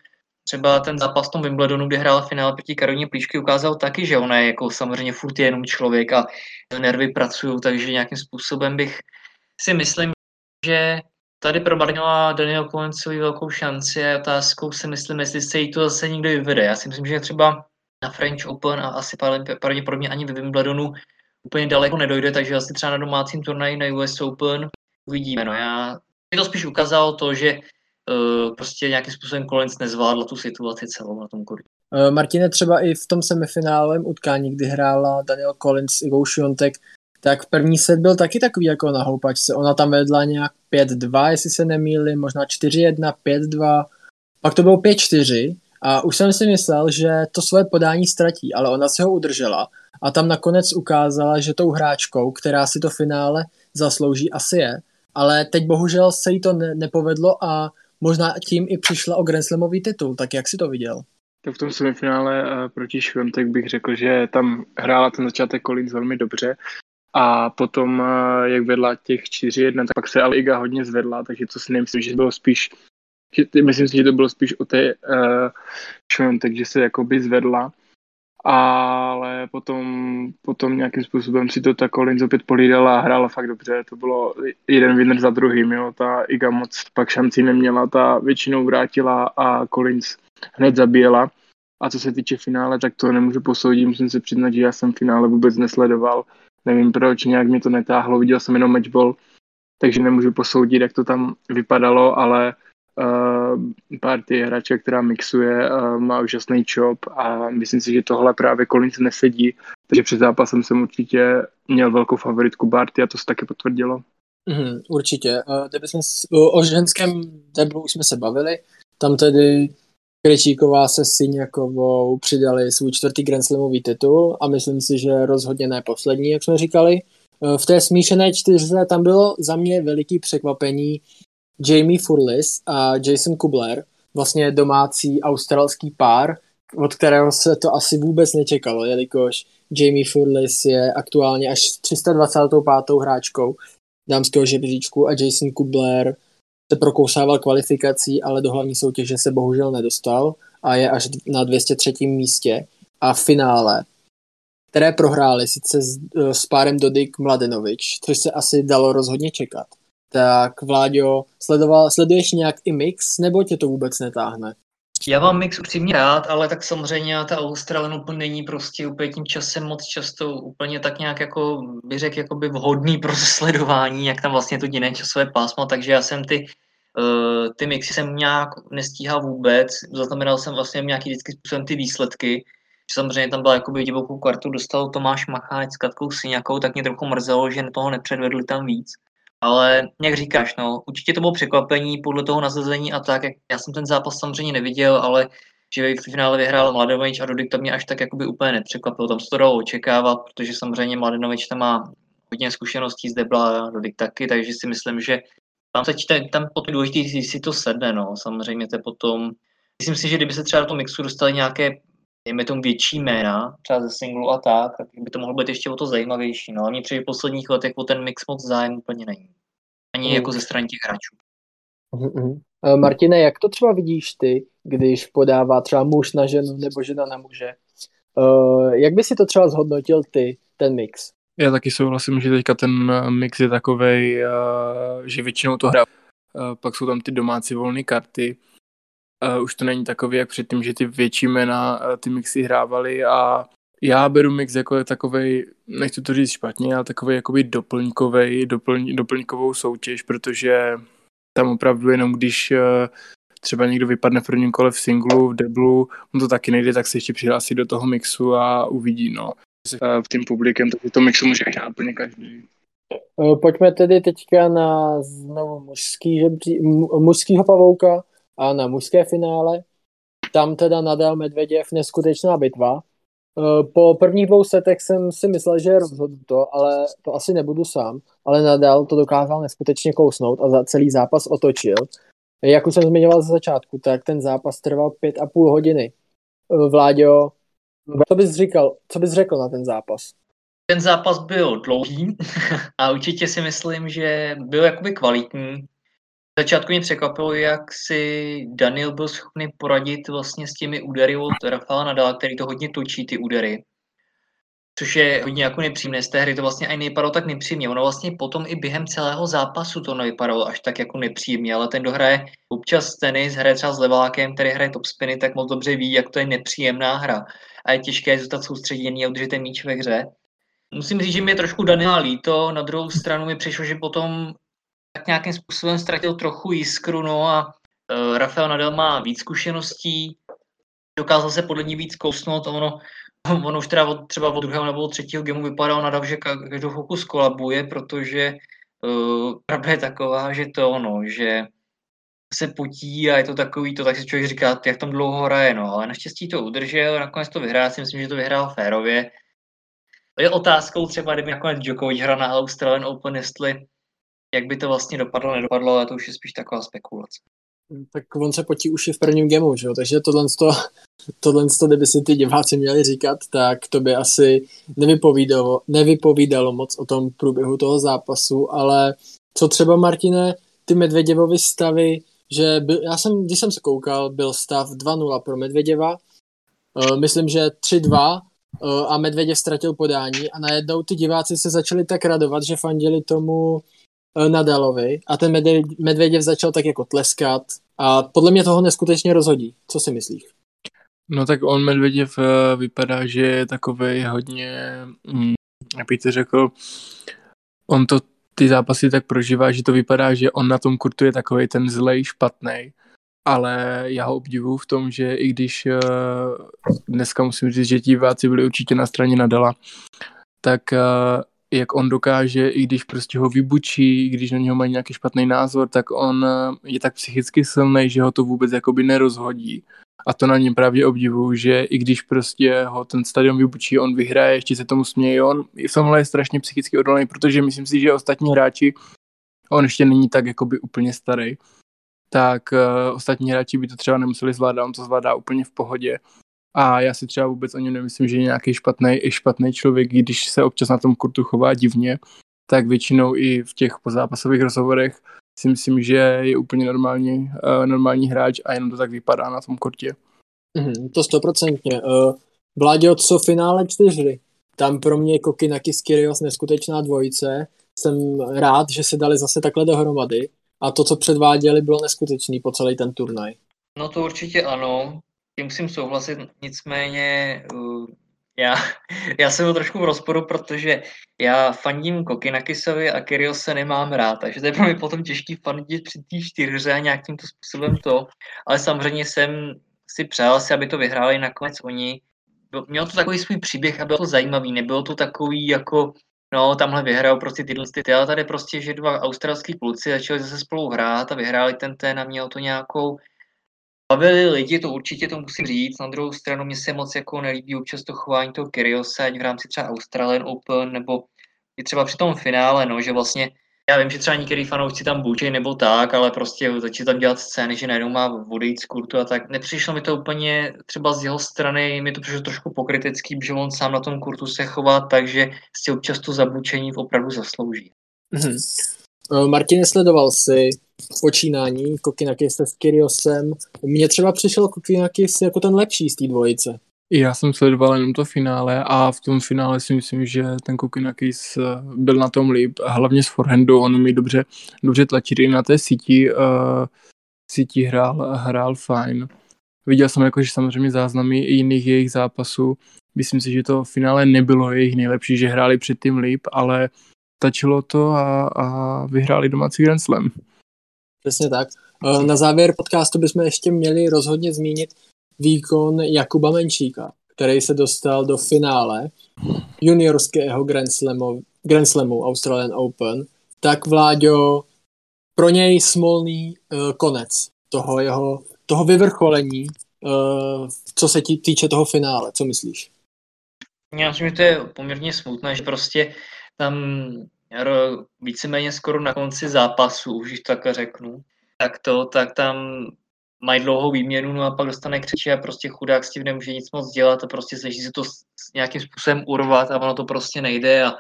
třeba ten zápas v tom Wimbledonu, kde hrál finále proti Karolině Plíšky, ukázal taky, že ona je jako samozřejmě furt je jenom člověk a nervy pracují, takže nějakým způsobem bych si myslím, že tady promarnila Daniel Cohencovi velkou šanci a otázkou si myslím, jestli se jí to zase někdo vyvede. Já si myslím, že třeba na French Open a asi pravděpodobně ani ve Wimbledonu úplně daleko nedojde, takže asi třeba na domácím turnaji na US Open uvidíme. No já mi to spíš ukázalo to, že uh, prostě nějakým způsobem Collins nezvládla tu situaci celou na tom kurzu. Uh, Martine, třeba i v tom semifinálem utkání, kdy hrála Daniel Collins Igou Šiontek, tak první set byl taky takový jako na houpačce. Ona tam vedla nějak 5-2, jestli se nemýlím, možná 4-1, 5-2, pak to bylo 5-4 a už jsem si myslel, že to svoje podání ztratí, ale ona se ho udržela a tam nakonec ukázala, že tou hráčkou, která si to finále zaslouží, asi je. Ale teď bohužel se jí to ne- nepovedlo a možná tím i přišla o Grand Slamový titul, tak jak si to viděl? Tak v tom semifinále uh, proti Šventek bych řekl, že tam hrála ten začátek Collins velmi dobře a potom, uh, jak vedla těch 4-1, tak pak se ale Iga hodně zvedla, takže to si nemyslím, že bylo spíš že, myslím si, že to bylo spíš o té uh, Šventek, že se jakoby zvedla ale potom, potom nějakým způsobem si to ta Collins opět polídala a hrála fakt dobře. To bylo jeden winner za druhým, jo. Ta Iga moc pak šanci neměla, ta většinou vrátila a Collins hned zabíjela. A co se týče finále, tak to nemůžu posoudit, musím se přiznat, že já jsem finále vůbec nesledoval. Nevím proč, nějak mi to netáhlo, viděl jsem jenom matchball, takže nemůžu posoudit, jak to tam vypadalo, ale uh, party hráče, která mixuje, uh, má úžasný job a myslím si, že tohle právě Collins nesedí, takže před zápasem jsem určitě měl velkou favoritku Barty a to se taky potvrdilo. Mm, určitě. Uh, jsme s, uh, o ženském deblu už jsme se bavili, tam tedy Krečíková se Syňakovou přidali svůj čtvrtý Grand Slamový titul a myslím si, že rozhodně ne poslední, jak jsme říkali. V té smíšené čtyřce tam bylo za mě veliký překvapení, Jamie Furlis a Jason Kubler, vlastně domácí australský pár, od kterého se to asi vůbec nečekalo, jelikož Jamie Furlis je aktuálně až 325. hráčkou dámského žebříčku a Jason Kubler se prokousával kvalifikací, ale do hlavní soutěže se bohužel nedostal a je až na 203. místě. A v finále, které prohráli sice s, s párem Dodik Mladenovič, což se asi dalo rozhodně čekat. Tak Vláďo, sledoval, sleduješ nějak i mix, nebo tě to vůbec netáhne? Já mám mix upřímně rád, ale tak samozřejmě ta Australian Open není prostě úplně tím časem moc často úplně tak nějak jako bych řekl jakoby vhodný pro sledování, jak tam vlastně to jiné časové pásmo, takže já jsem ty ty mixy jsem nějak nestíhal vůbec, zaznamenal jsem vlastně nějaký vždycky způsobem ty výsledky, samozřejmě tam byla jakoby divokou kartu, dostal Tomáš Macháč s Katkou Syňakou, tak mě trochu mrzelo, že toho nepředvedli tam víc. Ale jak říkáš, no, určitě to bylo překvapení podle toho nasazení a tak, jak já jsem ten zápas samozřejmě neviděl, ale že v finále vyhrál Mladenovič a Dodik to mě až tak jakoby úplně nepřekvapilo. Tam se to dalo očekávat, protože samozřejmě Mladenovič tam má hodně zkušeností z Debla a Dodik taky, takže si myslím, že tam se čte, tam potom důležitý, si to sedne, no, samozřejmě to potom, myslím si, že kdyby se třeba do toho mixu dostali nějaké dejme tomu větší jména, třeba ze singlu a tak, tak by to mohlo být ještě o to zajímavější. No a mě při posledních letech o ten mix moc zájem úplně není. Ani mm. jako ze strany těch hráčů. Mm-hmm. Martine, jak to třeba vidíš ty, když podává třeba muž na ženu nebo žena na muže? Uh, jak by si to třeba zhodnotil ty, ten mix? Já taky souhlasím, že teďka ten eh, mix je takovej, uh, že většinou to hra. Uh, pak jsou tam ty domácí volné karty, už to není takový, jak předtím, že ty větší jména ty mixy hrávali a já beru mix jako takový, nechci to říct špatně, ale takový jakoby doplňkový, doplň, doplňkovou soutěž, protože tam opravdu jenom když třeba někdo vypadne v prvním kole v singlu, v deblu, mu to taky nejde, tak se ještě přihlásí do toho mixu a uvidí, no. Uh, v tím publikem, tak to mixu může hrát úplně každý. Pojďme tedy teďka na znovu mužský žebří, mužskýho pavouka a na mužské finále. Tam teda Nadal Medveděv neskutečná bitva. E, po prvních dvou setech jsem si myslel, že je rozhodnuto, ale to asi nebudu sám. Ale Nadal to dokázal neskutečně kousnout a za celý zápas otočil. Jak už jsem zmiňoval ze začátku, tak ten zápas trval pět a půl hodiny. Vláďo, co bys říkal, co bys řekl na ten zápas? ten zápas byl dlouhý a určitě si myslím, že byl jakoby kvalitní. V začátku mě překvapilo, jak si Daniel byl schopný poradit vlastně s těmi údery od Rafaela Nadala, který to hodně točí, ty údery. Což je hodně jako nepříjemné. Z té hry to vlastně ani nevypadalo tak nepříjemně. Ono vlastně potom i během celého zápasu to nevypadalo až tak jako nepříjemně, ale ten, kdo hraje občas tenis, hraje třeba s levákem, který hraje top spiny, tak moc dobře ví, jak to je nepříjemná hra. A je těžké zůstat soustředěný a udržet ten míč ve hře. Musím říct, že je trošku Daniela líto, na druhou stranu mi přišlo, že potom tak nějakým způsobem ztratil trochu jiskru, no a uh, Rafael Nadal má víc zkušeností, dokázal se podle ní víc kousnout, ono, ono už teda od, třeba od druhého nebo od třetího gemu vypadalo Nadal, že každou chvilku skolabuje, protože uh, pravda je taková, že to ono, že se potí a je to takový, to tak si člověk říká, jak tam dlouho hraje, no, ale naštěstí to udržel, nakonec to vyhrál, si myslím, že to vyhrál férově, je otázkou třeba, kdyby nakonec Djokovic hrál na Australian Open, jestli jak by to vlastně dopadlo, nedopadlo, ale to už je spíš taková spekulace. Tak on se potí už i v prvním gemu, že jo? takže tohle, to, tohle to, kdyby si ty diváci měli říkat, tak to by asi nevypovídalo, nevypovídalo moc o tom průběhu toho zápasu, ale co třeba, Martine, ty Medvěděvovy stavy, že byl, já jsem, když jsem se koukal, byl stav 2-0 pro Medvěděva, uh, myslím, že 3-2 uh, a Medvěděv ztratil podání a najednou ty diváci se začali tak radovat, že fandili tomu uh, Nadalovi a ten Medvěděv začal tak jako tleskat a podle mě toho neskutečně rozhodí. Co si myslíš? No tak on Medvěděv vypadá, že je takový hodně, mm, jak bych to řekl, on to ty zápasy tak prožívá, že to vypadá, že on na tom kurtu je takový ten zlej, špatný ale já ho obdivuju v tom, že i když uh, dneska musím říct, že ti váci byli určitě na straně Nadala, tak uh, jak on dokáže, i když prostě ho vybučí, i když na něho mají nějaký špatný názor, tak on uh, je tak psychicky silný, že ho to vůbec jakoby nerozhodí. A to na něm právě obdivuju, že i když prostě ho ten stadion vybučí, on vyhraje, ještě se tomu směje, on v tomhle je strašně psychicky odolný, protože myslím si, že ostatní hráči, on ještě není tak jakoby úplně starý, tak uh, ostatní hráči by to třeba nemuseli zvládat, on to zvládá úplně v pohodě. A já si třeba vůbec o něm nemyslím, že je nějaký špatný, špatný člověk, když se občas na tom kurtu chová divně, tak většinou i v těch pozápasových rozhovorech si myslím, že je úplně normální, uh, normální hráč a jenom to tak vypadá na tom kurtě. Mm, to stoprocentně. Uh, Vládě, co finále čtyři? Tam pro mě Kokinakis Kyrios neskutečná dvojice. Jsem rád, že se dali zase takhle dohromady a to, co předváděli, bylo neskutečný po celý ten turnaj. No to určitě ano, tím musím souhlasit, nicméně uh, já, já jsem byl trošku v rozporu, protože já fandím Kokinakisovi a se nemám rád, takže to je pro mě potom těžký fandit při té čtyřře a nějakým to způsobem to, ale samozřejmě jsem si přál si, aby to vyhráli nakonec oni. Mělo to takový svůj příběh a bylo to zajímavý, nebylo to takový jako no, tamhle vyhrál prostě tyhle ty, ale tady prostě, že dva australský kluci začali zase spolu hrát a vyhráli ten ten a měl to nějakou, bavili lidi, to určitě to musím říct, na druhou stranu mě se moc jako nelíbí občas to chování toho Kyriosa, ať v rámci třeba Australian Open, nebo i třeba při tom finále, no, že vlastně já vím, že třeba některý fanoušci tam bučej nebo tak, ale prostě začít tam dělat scény, že najednou má odejít z kurtu a tak. Nepřišlo mi to úplně třeba z jeho strany, mi to přišlo trošku pokrytecký, že on sám na tom kurtu se chová takže si občas to zabučení opravdu zaslouží. Mm-hmm. Martin, sledoval si počínání Kokinakis s Kyriosem. Mně třeba přišel Kokinakis jako ten lepší z té dvojice. Já jsem sledoval jenom to finále a v tom finále si myslím, že ten Kokinakis eh, byl na tom líp, hlavně z forehandu, on mi dobře, dobře tlačit i na té síti, uh, síti hrál, hrál fajn. Viděl jsem jakože samozřejmě záznamy i jiných jejich zápasů. Myslím si, že to finále nebylo jejich nejlepší, že hráli předtím líp, ale stačilo to a, a vyhráli domácí Grand Slam. Přesně tak. Eh, na závěr podcastu bychom ještě měli rozhodně zmínit výkon Jakuba Menšíka, který se dostal do finále juniorského Grand Slamu, Grand Slamu Australian Open, tak Vláďo, pro něj smolný uh, konec toho jeho, toho vyvrcholení, uh, co se tí, týče toho finále. Co myslíš? Já myslím, že to je poměrně smutné, že prostě tam víceméně skoro na konci zápasu, už to takhle řeknu, tak to, tak tam mají dlouhou výměnu, no a pak dostane křiče a prostě chudák s tím nemůže nic moc dělat a prostě snaží se to nějakým způsobem urvat a ono to prostě nejde a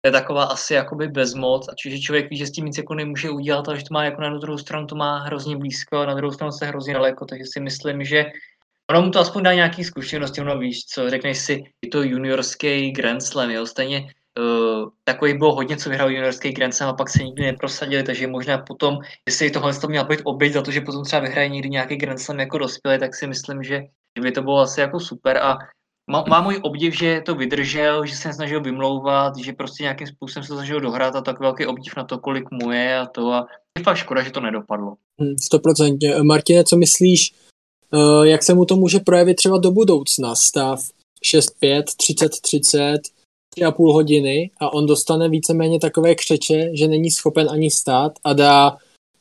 to je taková asi jakoby bezmoc, a čiže člověk ví, že s tím nic jako nemůže udělat, ale že to má jako na druhou stranu to má hrozně blízko a na druhou stranu se hrozně daleko, takže si myslím, že ono mu to aspoň dá nějaký zkušenosti, ono víš, co řekneš si, je to juniorský Grand Slam, jo, stejně Uh, takový bylo hodně, co vyhrál juniorský Grand Slam a pak se nikdy neprosadili, takže možná potom, jestli tohle to měl být oběť za to, že potom třeba vyhraje někdy nějaký Grand Slam jako dospělý, tak si myslím, že by to bylo asi jako super a má, má můj obdiv, že to vydržel, že se nesnažil vymlouvat, že prostě nějakým způsobem se snažil dohrát a tak velký obdiv na to, kolik mu je a to a je fakt škoda, že to nedopadlo. Hm, stoprocentně. Martine, co myslíš, eh, jak se mu to může projevit třeba do budoucna? Stav 6-5, 30-30, a půl hodiny a on dostane víceméně takové křeče, že není schopen ani stát a dá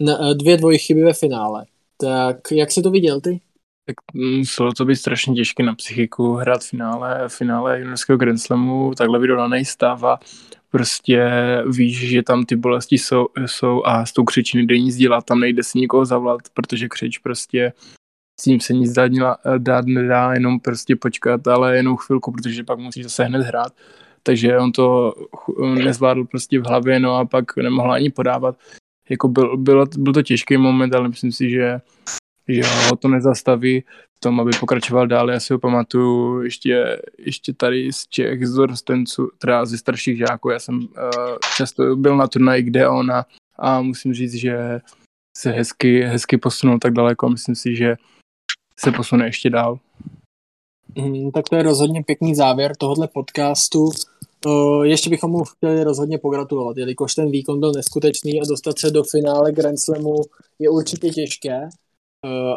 eh, dvě dvojchyby ve finále. Tak jak jsi to viděl ty? Tak muselo to být strašně těžké na psychiku hrát finále, finále juniorského Grand Slamu, takhle vyrovnaný stav a prostě víš, že tam ty bolesti jsou, jsou a s tou křečí nejde nic dělat, tam nejde si nikoho zavolat, protože křeč prostě s tím se nic dát, dát nedá, jenom prostě počkat, ale jenom chvilku, protože pak musíš zase hned hrát takže on to nezvládl prostě v hlavě, no a pak nemohl ani podávat. Jako byl, byl, byl to těžký moment, ale myslím si, že, že ho to nezastaví v tom, aby pokračoval dál. Já si ho pamatuju ještě, ještě tady z Čech, z dorostenců, teda ze starších žáků. Já jsem uh, často byl na turnaji, kde on a, a musím říct, že se hezky, hezky posunul tak daleko. Myslím si, že se posune ještě dál. Mm, tak to je rozhodně pěkný závěr tohohle podcastu. Ještě bychom mu chtěli rozhodně pogratulovat, jelikož ten výkon byl neskutečný a dostat se do finále Grand Slamu je určitě těžké,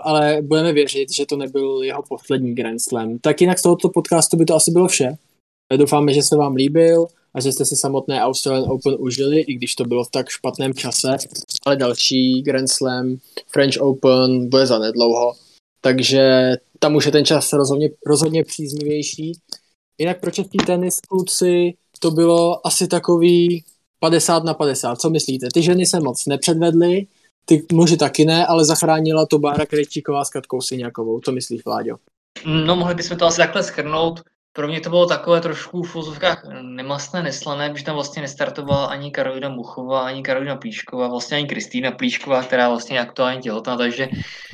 ale budeme věřit, že to nebyl jeho poslední Grand Slam. Tak jinak z tohoto podcastu by to asi bylo vše. Doufáme, že se vám líbil a že jste si samotné Australian Open užili, i když to bylo v tak špatném čase, ale další Grand Slam, French Open bude za nedlouho, takže tam už je ten čas rozhodně, rozhodně příznivější. Jinak pro český tenis kluci to bylo asi takový 50 na 50. Co myslíte? Ty ženy se moc nepředvedly, ty muži taky ne, ale zachránila to Bára Krejčíková s Katkou Syňakovou. Co myslíš, Vláďo? No, mohli bychom to asi takhle schrnout. Pro mě to bylo takové trošku v fuzovkách nemastné, neslané, protože tam vlastně nestartovala ani Karolina Muchová, ani Karolina Plíšková, vlastně ani Kristýna Plíšková, která vlastně aktuálně těhotná, takže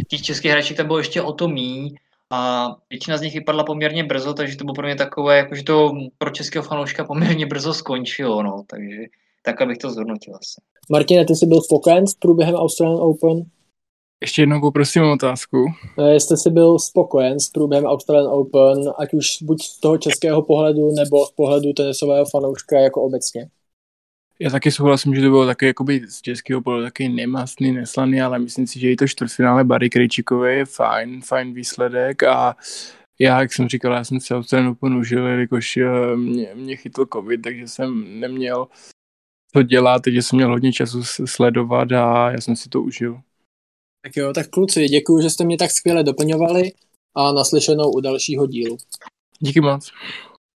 těch českých hráček tam bylo ještě o to míň a většina z nich vypadla poměrně brzo, takže to bylo pro mě takové, jako že to pro českého fanouška poměrně brzo skončilo, no, takže tak, abych to zhodnotil asi. Martin, ty jsi byl spokojen s průběhem Australian Open? Ještě jednou poprosím o otázku. Jestli jsi byl spokojen s průběhem Australian Open, ať už buď z toho českého pohledu, nebo z pohledu tenisového fanouška jako obecně? Já taky souhlasím, že to bylo taky jakoby z českého pohledu taky nemastný, neslaný, ale myslím si, že i to čtvrtfinále Barry Krejčíkové je fajn, fajn výsledek a já, jak jsem říkal, já jsem se Australian Open užil, jelikož eh, mě, mě chytl covid, takže jsem neměl to dělat, takže jsem měl hodně času sledovat a já jsem si to užil. Tak jo, tak kluci, děkuji, že jste mě tak skvěle doplňovali a naslyšenou u dalšího dílu. Díky moc.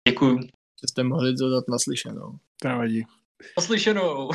Děkuji. Že jste mohli dodat naslyšenou. To nevadí. Naslyšenou.